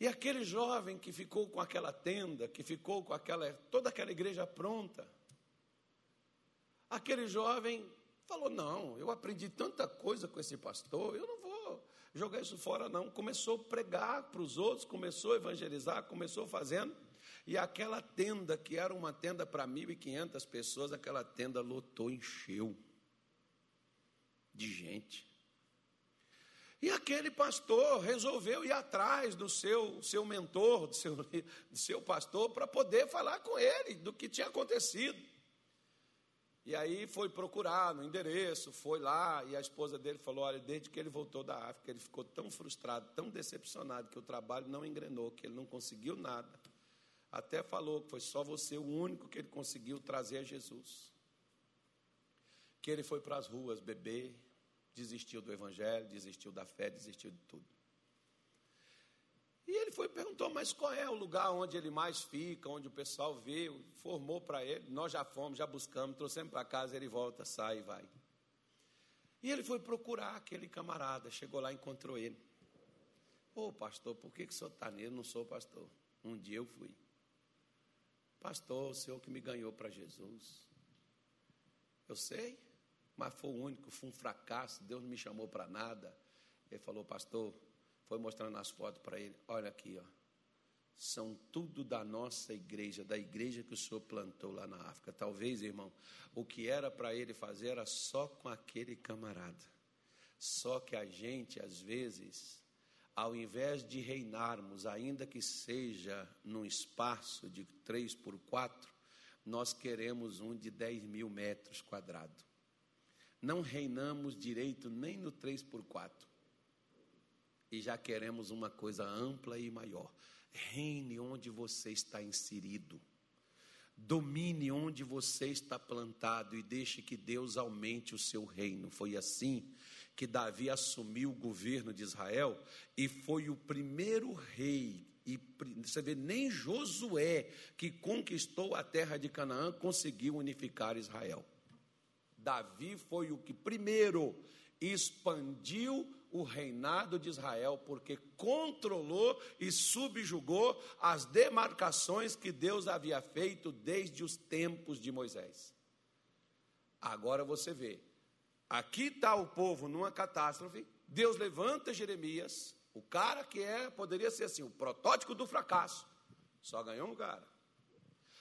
E aquele jovem que ficou com aquela tenda, que ficou com aquela toda aquela igreja pronta, aquele jovem falou: "Não, eu aprendi tanta coisa com esse pastor, eu não vou jogar isso fora não". Começou a pregar para os outros, começou a evangelizar, começou fazendo e aquela tenda, que era uma tenda para 1.500 pessoas, aquela tenda lotou, encheu de gente. E aquele pastor resolveu ir atrás do seu, seu mentor, do seu, do seu pastor, para poder falar com ele do que tinha acontecido. E aí foi procurar no endereço, foi lá, e a esposa dele falou: Olha, desde que ele voltou da África, ele ficou tão frustrado, tão decepcionado, que o trabalho não engrenou, que ele não conseguiu nada até falou que foi só você o único que ele conseguiu trazer a Jesus. Que ele foi para as ruas beber, desistiu do evangelho, desistiu da fé, desistiu de tudo. E ele foi perguntou, mas qual é o lugar onde ele mais fica, onde o pessoal vê, formou para ele. Nós já fomos, já buscamos, trouxemos para casa, ele volta, sai e vai. E ele foi procurar aquele camarada, chegou lá, encontrou ele. Ô oh, pastor, por que, que o senhor está nele? Não sou pastor. Um dia eu fui. Pastor, o senhor que me ganhou para Jesus. Eu sei, mas foi o único, foi um fracasso, Deus não me chamou para nada. Ele falou, pastor, foi mostrando as fotos para ele. Olha aqui, ó. São tudo da nossa igreja, da igreja que o senhor plantou lá na África. Talvez, irmão, o que era para ele fazer era só com aquele camarada. Só que a gente, às vezes, ao invés de reinarmos, ainda que seja num espaço de 3 por 4, nós queremos um de 10 mil metros quadrados. Não reinamos direito nem no 3 por 4. E já queremos uma coisa ampla e maior. Reine onde você está inserido. Domine onde você está plantado e deixe que Deus aumente o seu reino. Foi assim que Davi assumiu o governo de Israel e foi o primeiro rei. E você vê, nem Josué, que conquistou a terra de Canaã, conseguiu unificar Israel. Davi foi o que primeiro expandiu o reinado de Israel, porque controlou e subjugou as demarcações que Deus havia feito desde os tempos de Moisés. Agora você vê, Aqui está o povo numa catástrofe. Deus levanta Jeremias, o cara que é, poderia ser assim, o protótipo do fracasso. Só ganhou um cara.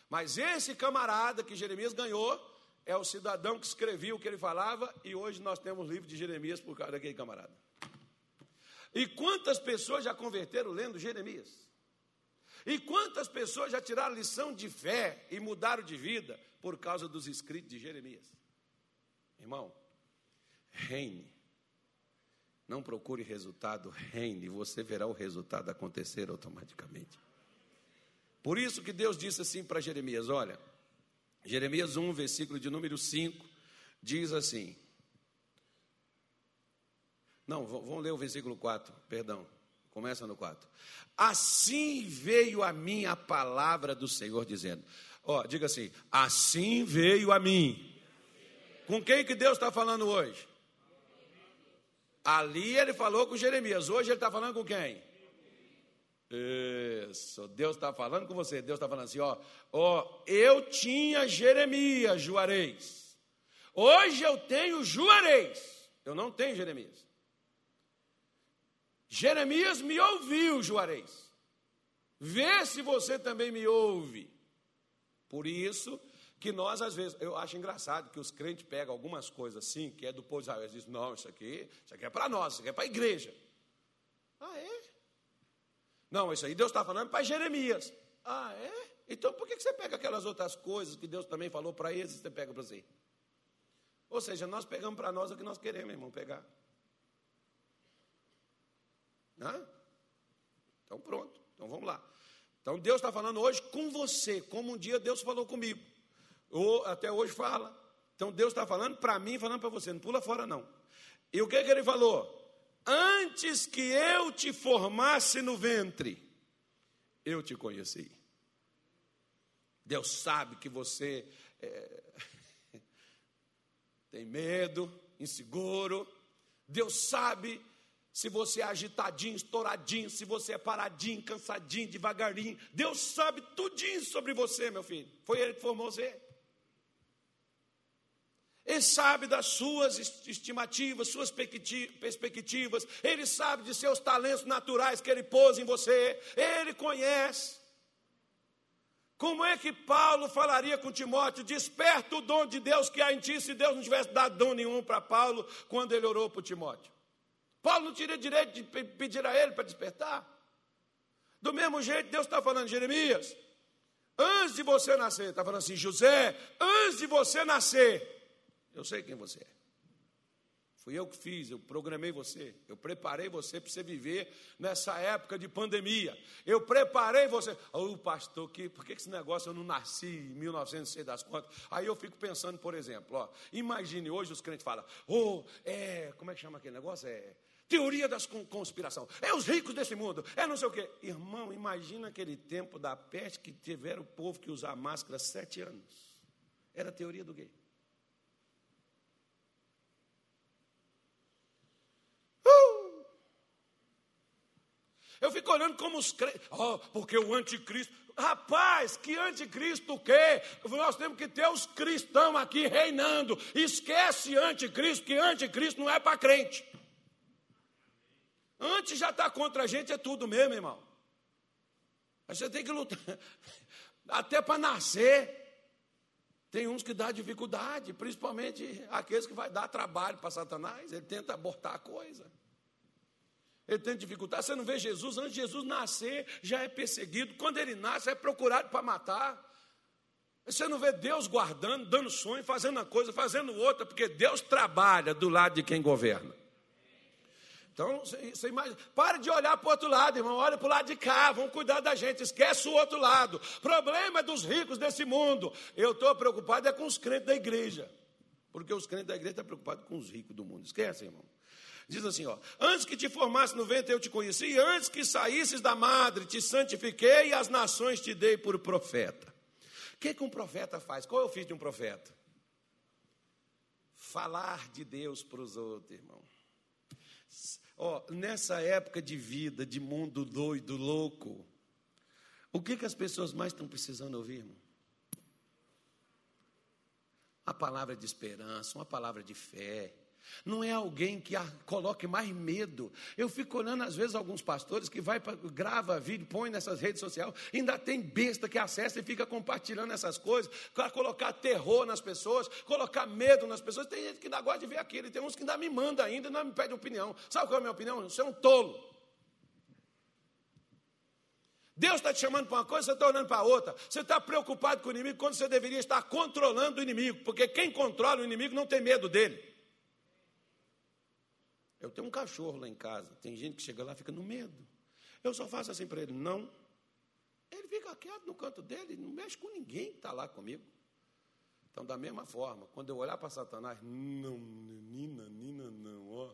Mas esse camarada que Jeremias ganhou é o cidadão que escrevia o que ele falava e hoje nós temos livro de Jeremias por causa daquele camarada. E quantas pessoas já converteram lendo Jeremias? E quantas pessoas já tiraram lição de fé e mudaram de vida por causa dos escritos de Jeremias? Irmão, reine. Não procure resultado, reine, você verá o resultado acontecer automaticamente. Por isso que Deus disse assim para Jeremias: olha, Jeremias 1, versículo de número 5, diz assim. Não, vamos ler o versículo 4, perdão. Começa no 4. Assim veio a mim a palavra do Senhor, dizendo: Ó, diga assim: Assim veio a mim. Com quem que Deus está falando hoje? Ali ele falou com Jeremias, hoje ele está falando com quem? Isso, Deus está falando com você. Deus está falando assim: ó, ó, eu tinha Jeremias, Juarez. Hoje eu tenho Juarez. Eu não tenho Jeremias. Jeremias me ouviu, Juarez. Vê se você também me ouve. Por isso, que nós, às vezes, eu acho engraçado que os crentes pegam algumas coisas assim, que é do povo de Israel, eles dizem, não, isso aqui, isso aqui é para nós, isso aqui é para a igreja. Ah, é? Não, isso aí Deus está falando para Jeremias. Ah, é? Então por que você pega aquelas outras coisas que Deus também falou para eles e você pega para você? Ou seja, nós pegamos para nós o que nós queremos, irmão, pegar. Hã? Então pronto, então vamos lá. Então Deus está falando hoje com você, como um dia Deus falou comigo. Ou até hoje fala. Então Deus está falando para mim, falando para você, não pula fora não. E o que, que ele falou? Antes que eu te formasse no ventre, eu te conheci. Deus sabe que você é, tem medo, inseguro. Deus sabe se você é agitadinho, estouradinho, se você é paradinho, cansadinho, devagarinho. Deus sabe tudinho sobre você, meu filho. Foi Ele que formou você. Ele sabe das suas estimativas, suas perspectivas, ele sabe de seus talentos naturais que ele pôs em você, ele conhece. Como é que Paulo falaria com Timóteo? Desperta o dom de Deus que há em ti, se Deus não tivesse dado dom nenhum para Paulo quando ele orou por Timóteo. Paulo não teria direito de pedir a ele para despertar. Do mesmo jeito, Deus está falando, Jeremias, antes de você nascer, está falando assim, José, antes de você nascer, eu sei quem você é. Fui eu que fiz, eu programei você, eu preparei você para você viver nessa época de pandemia. Eu preparei você. Ô oh, pastor, que, por que esse negócio eu não nasci em 1906 das contas? Aí eu fico pensando, por exemplo, ó, imagine hoje os crentes falam, oh, é, como é que chama aquele negócio? É teoria das conspiração. É os ricos desse mundo, é não sei o quê. Irmão, imagina aquele tempo da peste que tiveram o povo que usar máscara sete anos. Era a teoria do quê? Eu fico olhando como os crentes, oh, porque o anticristo. Rapaz, que anticristo o quê? Nós temos que ter os cristãos aqui reinando. Esquece anticristo, que anticristo não é para crente. Antes já está contra a gente, é tudo mesmo, irmão. Mas você tem que lutar. Até para nascer. Tem uns que dá dificuldade, principalmente aqueles que vai dar trabalho para Satanás. Ele tenta abortar a coisa. Ele tem dificuldade. Você não vê Jesus, antes de Jesus nascer, já é perseguido. Quando ele nasce, é procurado para matar. Você não vê Deus guardando, dando sonho, fazendo uma coisa, fazendo outra, porque Deus trabalha do lado de quem governa. Então, você imagina, pare de olhar para o outro lado, irmão, olha para o lado de cá, vamos cuidar da gente, esquece o outro lado. Problema é dos ricos desse mundo. Eu estou preocupado é com os crentes da igreja, porque os crentes da igreja estão preocupados com os ricos do mundo. Esquece, irmão. Diz assim, ó: Antes que te formasse no ventre eu te conheci, antes que saísses da madre te santifiquei e as nações te dei por profeta. O que, que um profeta faz? Qual é o de um profeta? Falar de Deus para os outros, irmão. Ó, nessa época de vida, de mundo doido, louco, o que, que as pessoas mais estão precisando ouvir, irmão? A palavra de esperança, uma palavra de fé não é alguém que coloque mais medo. Eu fico olhando, às vezes, alguns pastores que vai grava vídeo, põe nessas redes sociais, ainda tem besta que acessa e fica compartilhando essas coisas, para colocar terror nas pessoas, colocar medo nas pessoas. Tem gente que ainda gosta de ver aquilo, e tem uns que ainda me manda ainda, não me pede opinião. Sabe qual é a minha opinião? Você é um tolo. Deus está te chamando para uma coisa, você está olhando para outra. Você está preocupado com o inimigo quando você deveria estar controlando o inimigo, porque quem controla o inimigo não tem medo dele. Eu tenho um cachorro lá em casa. Tem gente que chega lá e fica no medo. Eu só faço assim para ele, não. Ele fica quieto no canto dele, não mexe com ninguém que está lá comigo. Então, da mesma forma, quando eu olhar para Satanás, não, Nina, Nina, não, ó.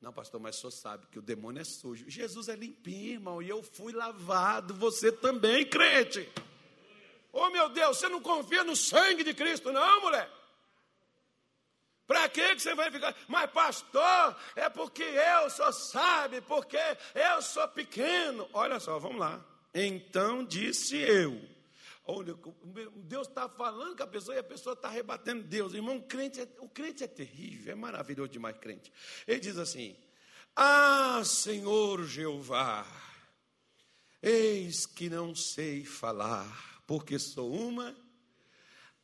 Não, pastor, mas senhor sabe que o demônio é sujo. Jesus é limpinho, irmão, e eu fui lavado, você também, crente. Oh, meu Deus, você não confia no sangue de Cristo, não, mulher? Para que você vai ficar? Mas, pastor, é porque eu só sabe, porque eu sou pequeno. Olha só, vamos lá. Então disse eu. Olha, Deus está falando com a pessoa e a pessoa está rebatendo Deus. Irmão, o crente, é, o crente é terrível, é maravilhoso demais, crente. Ele diz assim: Ah, Senhor Jeová, eis que não sei falar, porque sou uma.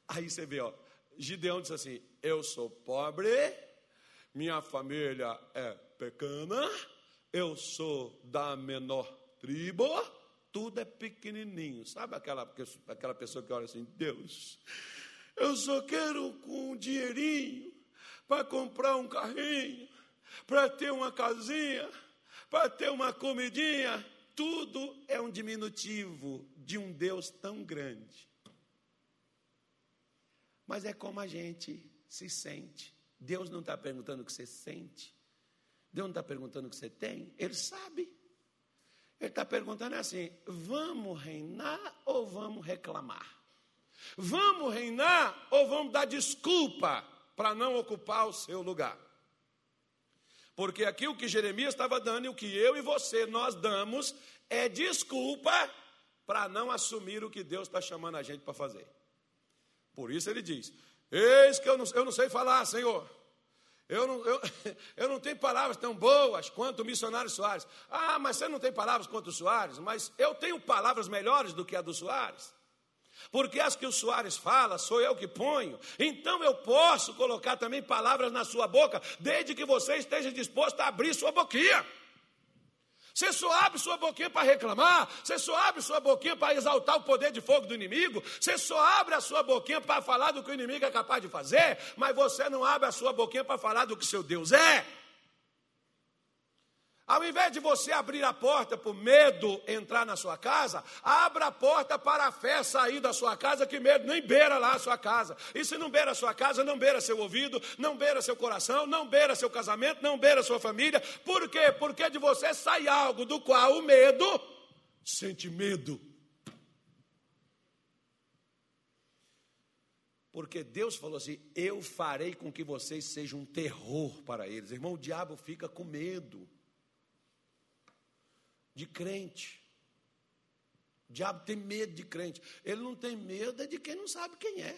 Aí você vê, ó, Gideão diz assim: Eu sou pobre, minha família é pequena, eu sou da menor tribo, tudo é pequenininho. Sabe aquela, aquela pessoa que olha assim: Deus, eu só quero com um dinheirinho para comprar um carrinho, para ter uma casinha, para ter uma comidinha. Tudo é um diminutivo de um Deus tão grande. Mas é como a gente se sente. Deus não está perguntando o que você sente. Deus não está perguntando o que você tem. Ele sabe. Ele está perguntando assim: vamos reinar ou vamos reclamar? Vamos reinar ou vamos dar desculpa para não ocupar o seu lugar? Porque aqui o que Jeremias estava dando e o que eu e você nós damos é desculpa para não assumir o que Deus está chamando a gente para fazer. Por isso ele diz: Eis que eu não, eu não sei falar, Senhor. Eu não, eu, eu não tenho palavras tão boas quanto o missionário Soares. Ah, mas você não tem palavras quanto o Soares, mas eu tenho palavras melhores do que a do Soares. Porque as que o Soares fala, sou eu que ponho. Então eu posso colocar também palavras na sua boca, desde que você esteja disposto a abrir sua boquinha. Você só abre sua boquinha para reclamar, você só abre sua boquinha para exaltar o poder de fogo do inimigo, você só abre a sua boquinha para falar do que o inimigo é capaz de fazer, mas você não abre a sua boquinha para falar do que seu Deus é. Ao invés de você abrir a porta por medo entrar na sua casa, abra a porta para a fé sair da sua casa, que medo nem beira lá a sua casa. E se não beira a sua casa, não beira seu ouvido, não beira seu coração, não beira seu casamento, não beira sua família. Por quê? Porque de você sai algo do qual o medo sente medo. Porque Deus falou assim: Eu farei com que vocês sejam um terror para eles. Irmão, o diabo fica com medo de crente. O diabo tem medo de crente. Ele não tem medo é de quem não sabe quem é.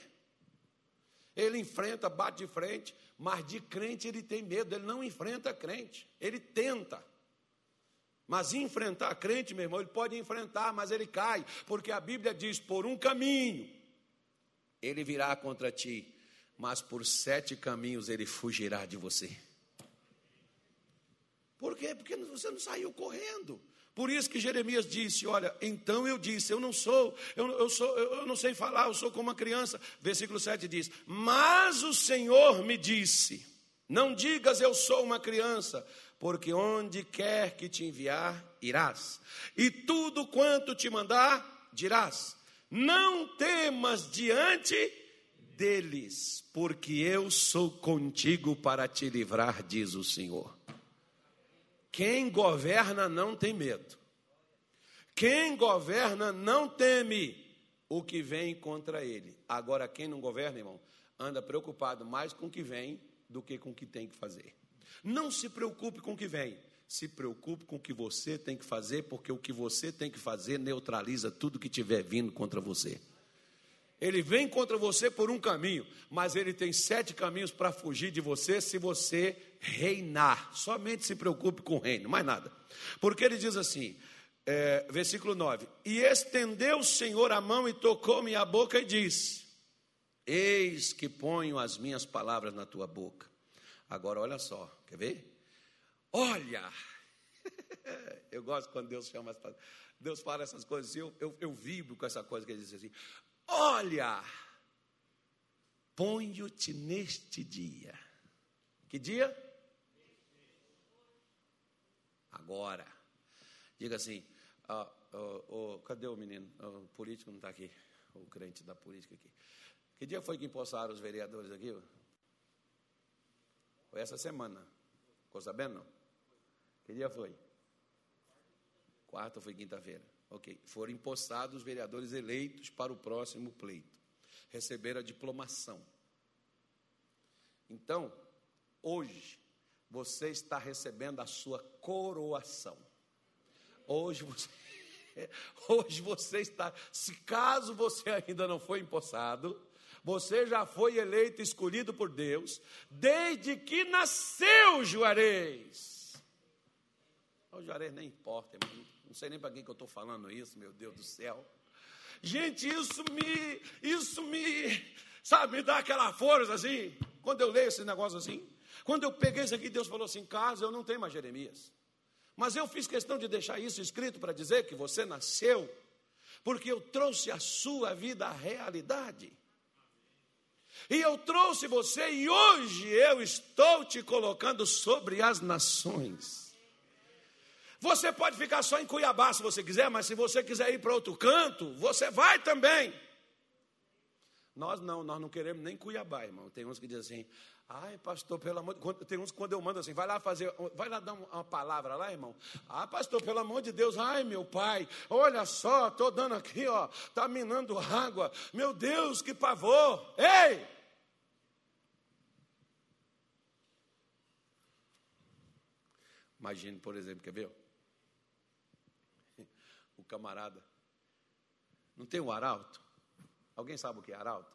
Ele enfrenta, bate de frente, mas de crente ele tem medo, ele não enfrenta crente, ele tenta. Mas enfrentar crente, meu irmão, ele pode enfrentar, mas ele cai, porque a Bíblia diz: por um caminho ele virá contra ti, mas por sete caminhos ele fugirá de você. Por quê? Porque você não saiu correndo. Por isso que Jeremias disse: Olha, então eu disse, eu não sou, eu, eu, sou, eu não sei falar, eu sou como uma criança. Versículo 7 diz: Mas o Senhor me disse: Não digas eu sou uma criança, porque onde quer que te enviar, irás, e tudo quanto te mandar, dirás. Não temas diante deles, porque eu sou contigo para te livrar, diz o Senhor. Quem governa não tem medo. Quem governa não teme o que vem contra ele. Agora, quem não governa, irmão, anda preocupado mais com o que vem do que com o que tem que fazer. Não se preocupe com o que vem, se preocupe com o que você tem que fazer, porque o que você tem que fazer neutraliza tudo que estiver vindo contra você. Ele vem contra você por um caminho, mas ele tem sete caminhos para fugir de você se você reinar. Somente se preocupe com o reino, mais nada. Porque ele diz assim, é, versículo 9: E estendeu o Senhor a mão e tocou-me a boca e disse: Eis que ponho as minhas palavras na tua boca. Agora olha só, quer ver? Olha! eu gosto quando Deus chama. Deus fala essas coisas eu, eu, eu vibro com essa coisa que ele diz assim: Olha, ponho-te neste dia. Que dia? Agora. Diga assim: ah, oh, oh, cadê o menino? Oh, o político não está aqui. O crente da política aqui. Que dia foi que empossaram os vereadores aqui? Foi essa semana. Ficou sabendo? Que dia foi? Quarta ou foi quinta-feira? Ok. Foram empossados os vereadores eleitos para o próximo pleito. Receberam a diplomação. Então, hoje, você está recebendo a sua coroação. Hoje você, hoje você está, se caso você ainda não foi empossado, você já foi eleito, escolhido por Deus, desde que nasceu Juarez. O Juarez nem importa. Não sei nem para quem que eu estou falando isso, meu Deus do céu. Gente, isso me, isso me, sabe, me dá aquela força assim. Quando eu leio esse negócio assim, quando eu peguei isso aqui, Deus falou assim: casa, eu não tenho mais Jeremias. Mas eu fiz questão de deixar isso escrito para dizer que você nasceu, porque eu trouxe a sua vida à realidade. E eu trouxe você, e hoje eu estou te colocando sobre as nações. Você pode ficar só em Cuiabá se você quiser, mas se você quiser ir para outro canto, você vai também. Nós não, nós não queremos nem Cuiabá, irmão. Tem uns que dizem assim, ai, pastor, pelo amor de Tem uns que quando eu mando assim, vai lá fazer, vai lá dar uma palavra lá, irmão. Ah, pastor, pelo amor de Deus, ai, meu pai, olha só, estou dando aqui, ó, está minando água. Meu Deus, que pavor! Ei! Imagine, por exemplo, quer ver? O camarada. Não tem o arauto? Alguém sabe o que é arauto?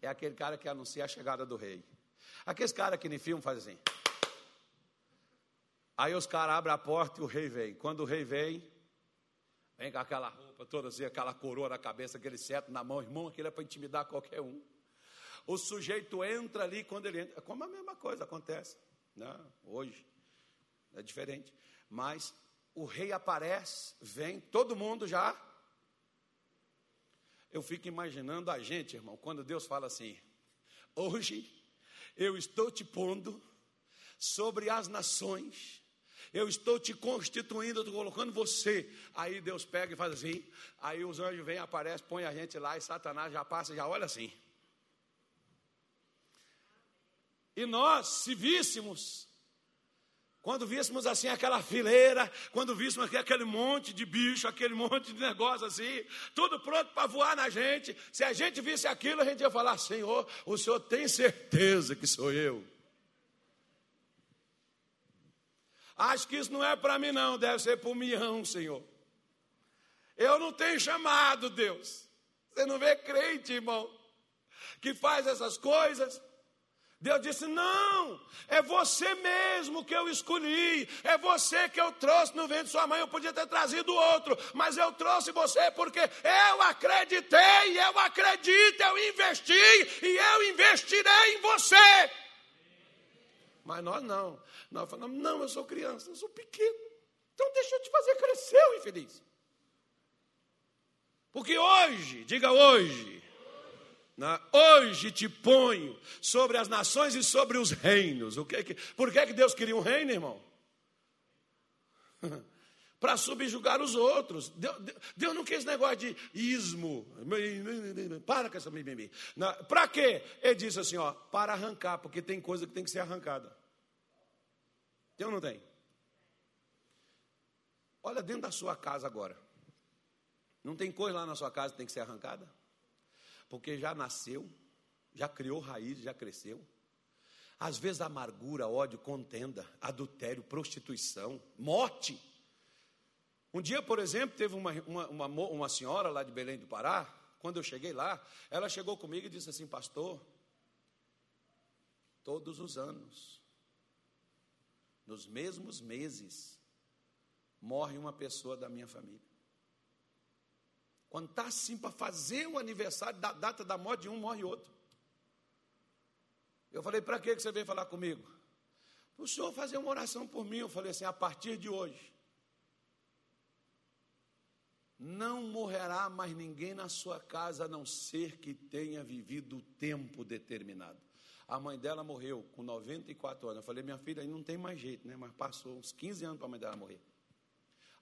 É aquele cara que anuncia a chegada do rei. Aqueles caras que no filme fazem assim. Aí os caras abrem a porta e o rei vem. Quando o rei vem, vem com aquela roupa toda assim, aquela coroa na cabeça, aquele cetro na mão. Irmão, aquilo é para intimidar qualquer um. O sujeito entra ali, quando ele entra, como a mesma coisa acontece. Né? hoje é diferente. Mas o rei aparece, vem, todo mundo já eu fico imaginando a gente, irmão, quando Deus fala assim: hoje eu estou te pondo sobre as nações, eu estou te constituindo, estou colocando você. Aí Deus pega e faz assim, aí os anjos vêm, aparecem, põe a gente lá e Satanás já passa e já olha assim. E nós, se víssemos quando víssemos assim aquela fileira, quando víssemos aquele monte de bicho, aquele monte de negócio assim, tudo pronto para voar na gente, se a gente visse aquilo, a gente ia falar: Senhor, o Senhor tem certeza que sou eu. Acho que isso não é para mim, não, deve ser para o mião, Senhor. Eu não tenho chamado, Deus. Você não vê crente, irmão, que faz essas coisas Deus disse: Não, é você mesmo que eu escolhi, é você que eu trouxe no ventre de sua mãe. Eu podia ter trazido outro, mas eu trouxe você porque eu acreditei, eu acredito, eu investi e eu investirei em você. Mas nós não, nós falamos: Não, eu sou criança, eu sou pequeno, então deixa eu te fazer crescer, infeliz. Porque hoje, diga hoje, Hoje te ponho sobre as nações e sobre os reinos. O que, que, por que, que Deus queria um reino, irmão? Para subjugar os outros. Deus, Deus, não quis negócio de ismo. Para com essa mimimi. Para quê? Ele disse assim: ó, para arrancar, porque tem coisa que tem que ser arrancada. Tem ou não tem? Olha dentro da sua casa agora. Não tem coisa lá na sua casa que tem que ser arrancada? Porque já nasceu, já criou raiz, já cresceu. Às vezes amargura, ódio, contenda, adultério, prostituição, morte. Um dia, por exemplo, teve uma, uma, uma, uma senhora lá de Belém do Pará, quando eu cheguei lá, ela chegou comigo e disse assim, pastor, todos os anos, nos mesmos meses, morre uma pessoa da minha família. Quando está assim para fazer o aniversário da data da morte de um, morre outro. Eu falei, para que você veio falar comigo? O senhor fazer uma oração por mim. Eu falei assim, a partir de hoje, não morrerá mais ninguém na sua casa, a não ser que tenha vivido o tempo determinado. A mãe dela morreu com 94 anos. Eu falei, minha filha, aí não tem mais jeito, né? Mas passou uns 15 anos para a mãe dela morrer.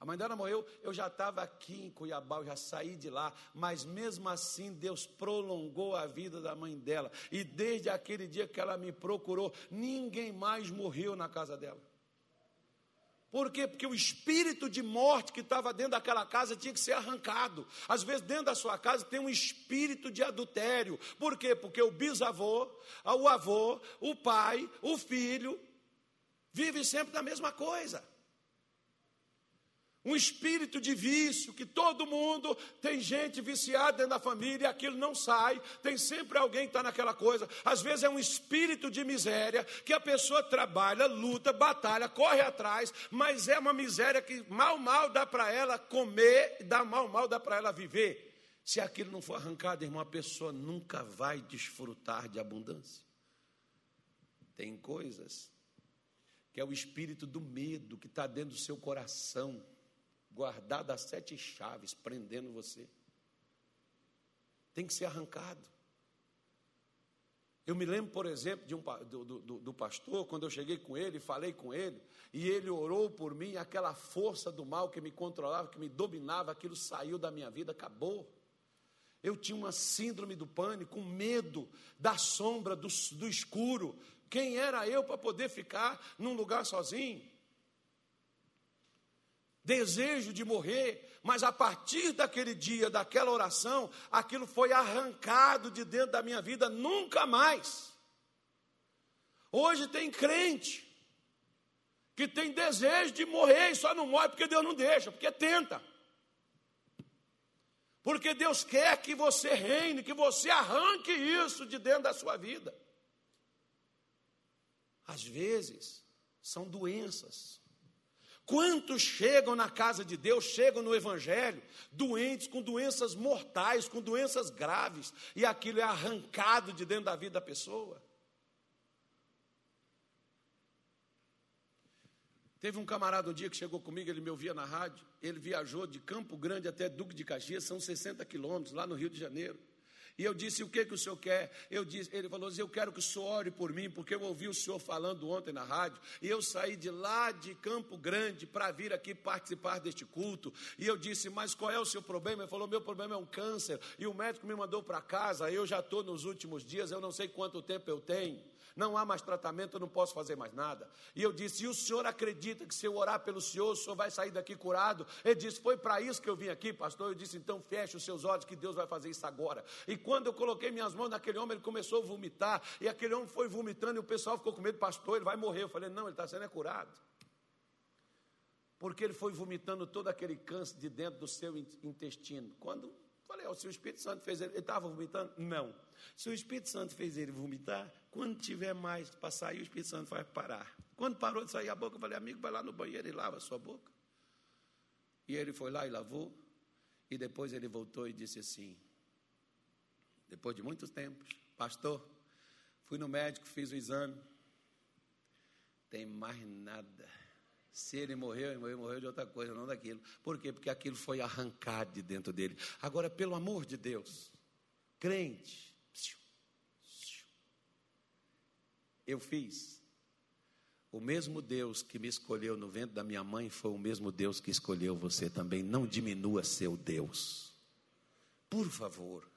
A mãe dela morreu, eu já estava aqui em Cuiabá, eu já saí de lá, mas mesmo assim Deus prolongou a vida da mãe dela. E desde aquele dia que ela me procurou, ninguém mais morreu na casa dela. Por quê? Porque o espírito de morte que estava dentro daquela casa tinha que ser arrancado. Às vezes, dentro da sua casa tem um espírito de adultério. Por quê? Porque o bisavô, o avô, o pai, o filho, vive sempre na mesma coisa um espírito de vício, que todo mundo tem gente viciada dentro da família aquilo não sai, tem sempre alguém que está naquela coisa. Às vezes é um espírito de miséria, que a pessoa trabalha, luta, batalha, corre atrás, mas é uma miséria que mal, mal dá para ela comer, dá mal, mal dá para ela viver. Se aquilo não for arrancado, irmão, a pessoa nunca vai desfrutar de abundância. Tem coisas que é o espírito do medo que está dentro do seu coração guardado as sete chaves, prendendo você. Tem que ser arrancado. Eu me lembro, por exemplo, de um, do, do, do, pastor, quando eu cheguei com ele, falei com ele, e ele orou por mim, aquela força do mal que me controlava, que me dominava, aquilo saiu da minha vida, acabou. Eu tinha uma síndrome do pânico, um medo da sombra, do, do escuro. Quem era eu para poder ficar num lugar sozinho? Desejo de morrer, mas a partir daquele dia, daquela oração, aquilo foi arrancado de dentro da minha vida, nunca mais. Hoje tem crente que tem desejo de morrer e só não morre porque Deus não deixa, porque tenta. Porque Deus quer que você reine, que você arranque isso de dentro da sua vida. Às vezes, são doenças. Quantos chegam na casa de Deus, chegam no Evangelho, doentes, com doenças mortais, com doenças graves, e aquilo é arrancado de dentro da vida da pessoa? Teve um camarada um dia que chegou comigo, ele me ouvia na rádio. Ele viajou de Campo Grande até Duque de Caxias, são 60 quilômetros, lá no Rio de Janeiro. E eu disse: O que, que o senhor quer? Eu disse, ele falou assim: Eu quero que o senhor ore por mim, porque eu ouvi o senhor falando ontem na rádio. E eu saí de lá de Campo Grande para vir aqui participar deste culto. E eu disse: Mas qual é o seu problema? Ele falou: Meu problema é um câncer. E o médico me mandou para casa. Eu já estou nos últimos dias, eu não sei quanto tempo eu tenho não há mais tratamento, eu não posso fazer mais nada. E eu disse: e o senhor acredita que se eu orar pelo senhor, o senhor vai sair daqui curado? Ele disse: foi para isso que eu vim aqui, pastor. Eu disse: então feche os seus olhos, que Deus vai fazer isso agora. E quando eu coloquei minhas mãos naquele homem, ele começou a vomitar, e aquele homem foi vomitando, e o pessoal ficou com medo, pastor, ele vai morrer. Eu falei: não, ele está sendo é curado. Porque ele foi vomitando todo aquele câncer de dentro do seu intestino. Quando falei, oh, se o Espírito Santo fez ele, ele estava vomitando? Não. Se o Espírito Santo fez ele vomitar, quando tiver mais para sair, o Espírito Santo vai parar. Quando parou de sair a boca, eu falei, amigo, vai lá no banheiro e lava a sua boca. E ele foi lá e lavou. E depois ele voltou e disse assim: depois de muitos tempos, pastor, fui no médico, fiz o exame, tem mais nada. Se ele morreu, ele morreu, morreu de outra coisa, não daquilo. Por quê? Porque aquilo foi arrancado de dentro dele. Agora, pelo amor de Deus, crente, eu fiz. O mesmo Deus que me escolheu no ventre da minha mãe foi o mesmo Deus que escolheu você também. Não diminua seu Deus. Por favor.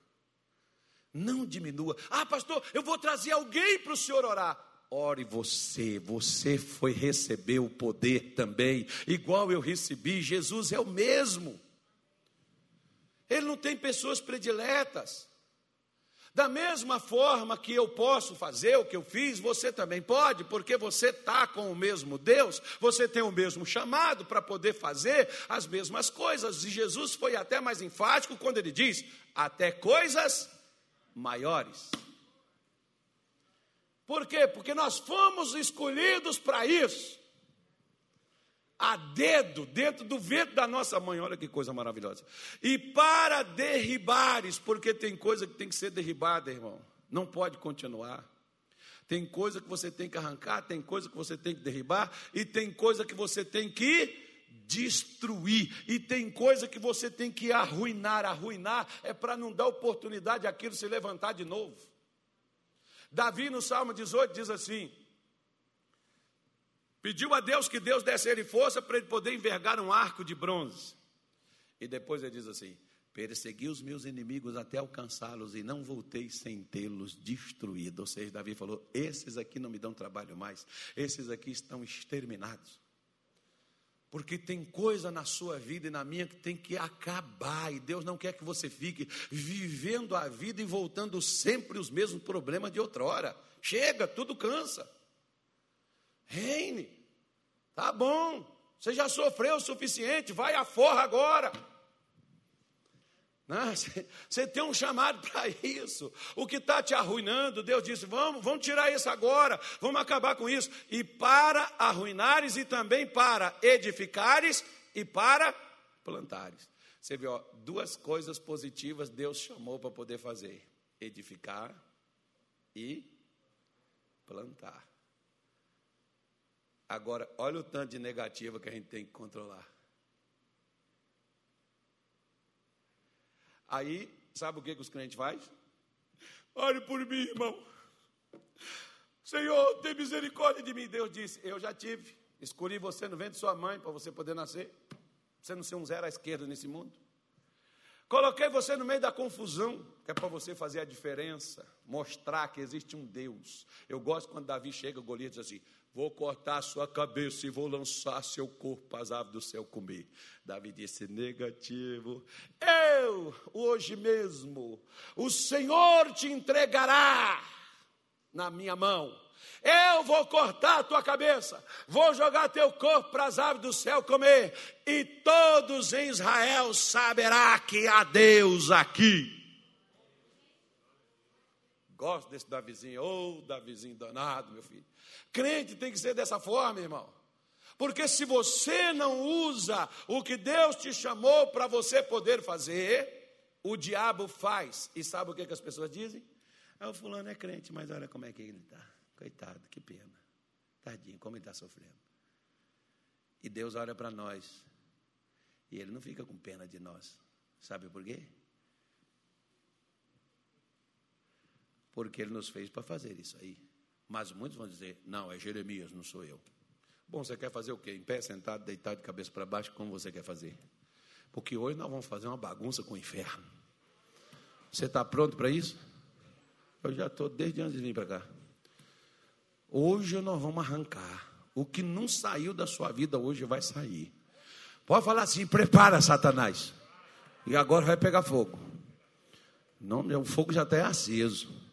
Não diminua. Ah, pastor, eu vou trazer alguém para o senhor orar. Ore você, você foi receber o poder também, igual eu recebi. Jesus é o mesmo. Ele não tem pessoas prediletas. Da mesma forma que eu posso fazer o que eu fiz, você também pode, porque você está com o mesmo Deus, você tem o mesmo chamado para poder fazer as mesmas coisas. E Jesus foi até mais enfático quando ele diz: até coisas maiores. Por quê? Porque nós fomos escolhidos para isso a dedo dentro do vento da nossa mãe. Olha que coisa maravilhosa. E para derribares, porque tem coisa que tem que ser derribada, irmão. Não pode continuar. Tem coisa que você tem que arrancar, tem coisa que você tem que derribar, e tem coisa que você tem que destruir, e tem coisa que você tem que arruinar. Arruinar é para não dar oportunidade àquilo se levantar de novo. Davi, no Salmo 18, diz assim: Pediu a Deus que Deus desse a ele força para ele poder envergar um arco de bronze. E depois ele diz assim: Persegui os meus inimigos até alcançá-los e não voltei sem tê-los destruído. Ou seja, Davi falou: Esses aqui não me dão trabalho mais, esses aqui estão exterminados. Porque tem coisa na sua vida e na minha que tem que acabar, e Deus não quer que você fique vivendo a vida e voltando sempre os mesmos problemas de outrora. Chega, tudo cansa. Reine. Tá bom, você já sofreu o suficiente, vai à forra agora. Você tem um chamado para isso. O que está te arruinando, Deus disse: vamos, vamos tirar isso agora, vamos acabar com isso. E para arruinares e também para edificares e para plantares. Você viu, ó, duas coisas positivas Deus chamou para poder fazer: edificar e plantar. Agora, olha o tanto de negativa que a gente tem que controlar. Aí, sabe o que, que os crentes fazem? Ore por mim, irmão. Senhor, tem misericórdia de mim. Deus disse: Eu já tive. Escolhi você no ventre de sua mãe para você poder nascer. Você não ser um zero à esquerda nesse mundo. Coloquei você no meio da confusão, que é para você fazer a diferença, mostrar que existe um Deus. Eu gosto quando Davi chega, Golias diz assim: Vou cortar sua cabeça e vou lançar seu corpo as aves do céu comer. Davi disse: Negativo. Eu, hoje mesmo, o Senhor te entregará na minha mão. Eu vou cortar a tua cabeça, vou jogar teu corpo para as aves do céu comer, e todos em Israel saberá que há Deus aqui. Gosto desse Davizinho, ô oh, Davizinho danado, meu filho. Crente tem que ser dessa forma, irmão. Porque se você não usa o que Deus te chamou para você poder fazer, o diabo faz. E sabe o que, que as pessoas dizem? Ah, o fulano é crente, mas olha como é que ele está. Coitado, que pena. Tadinho, como ele está sofrendo. E Deus olha para nós. E ele não fica com pena de nós. Sabe por quê? Porque ele nos fez para fazer isso aí. Mas muitos vão dizer: não, é Jeremias, não sou eu. Bom, você quer fazer o quê? Em pé, sentado, deitado de cabeça para baixo, como você quer fazer? Porque hoje nós vamos fazer uma bagunça com o inferno. Você está pronto para isso? Eu já estou desde antes de vir para cá. Hoje nós vamos arrancar. O que não saiu da sua vida hoje vai sair. Pode falar assim: prepara, Satanás. E agora vai pegar fogo. Não, o fogo já está aceso.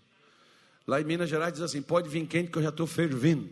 Lá em Minas Gerais diz assim: pode vir quente que eu já estou fervindo.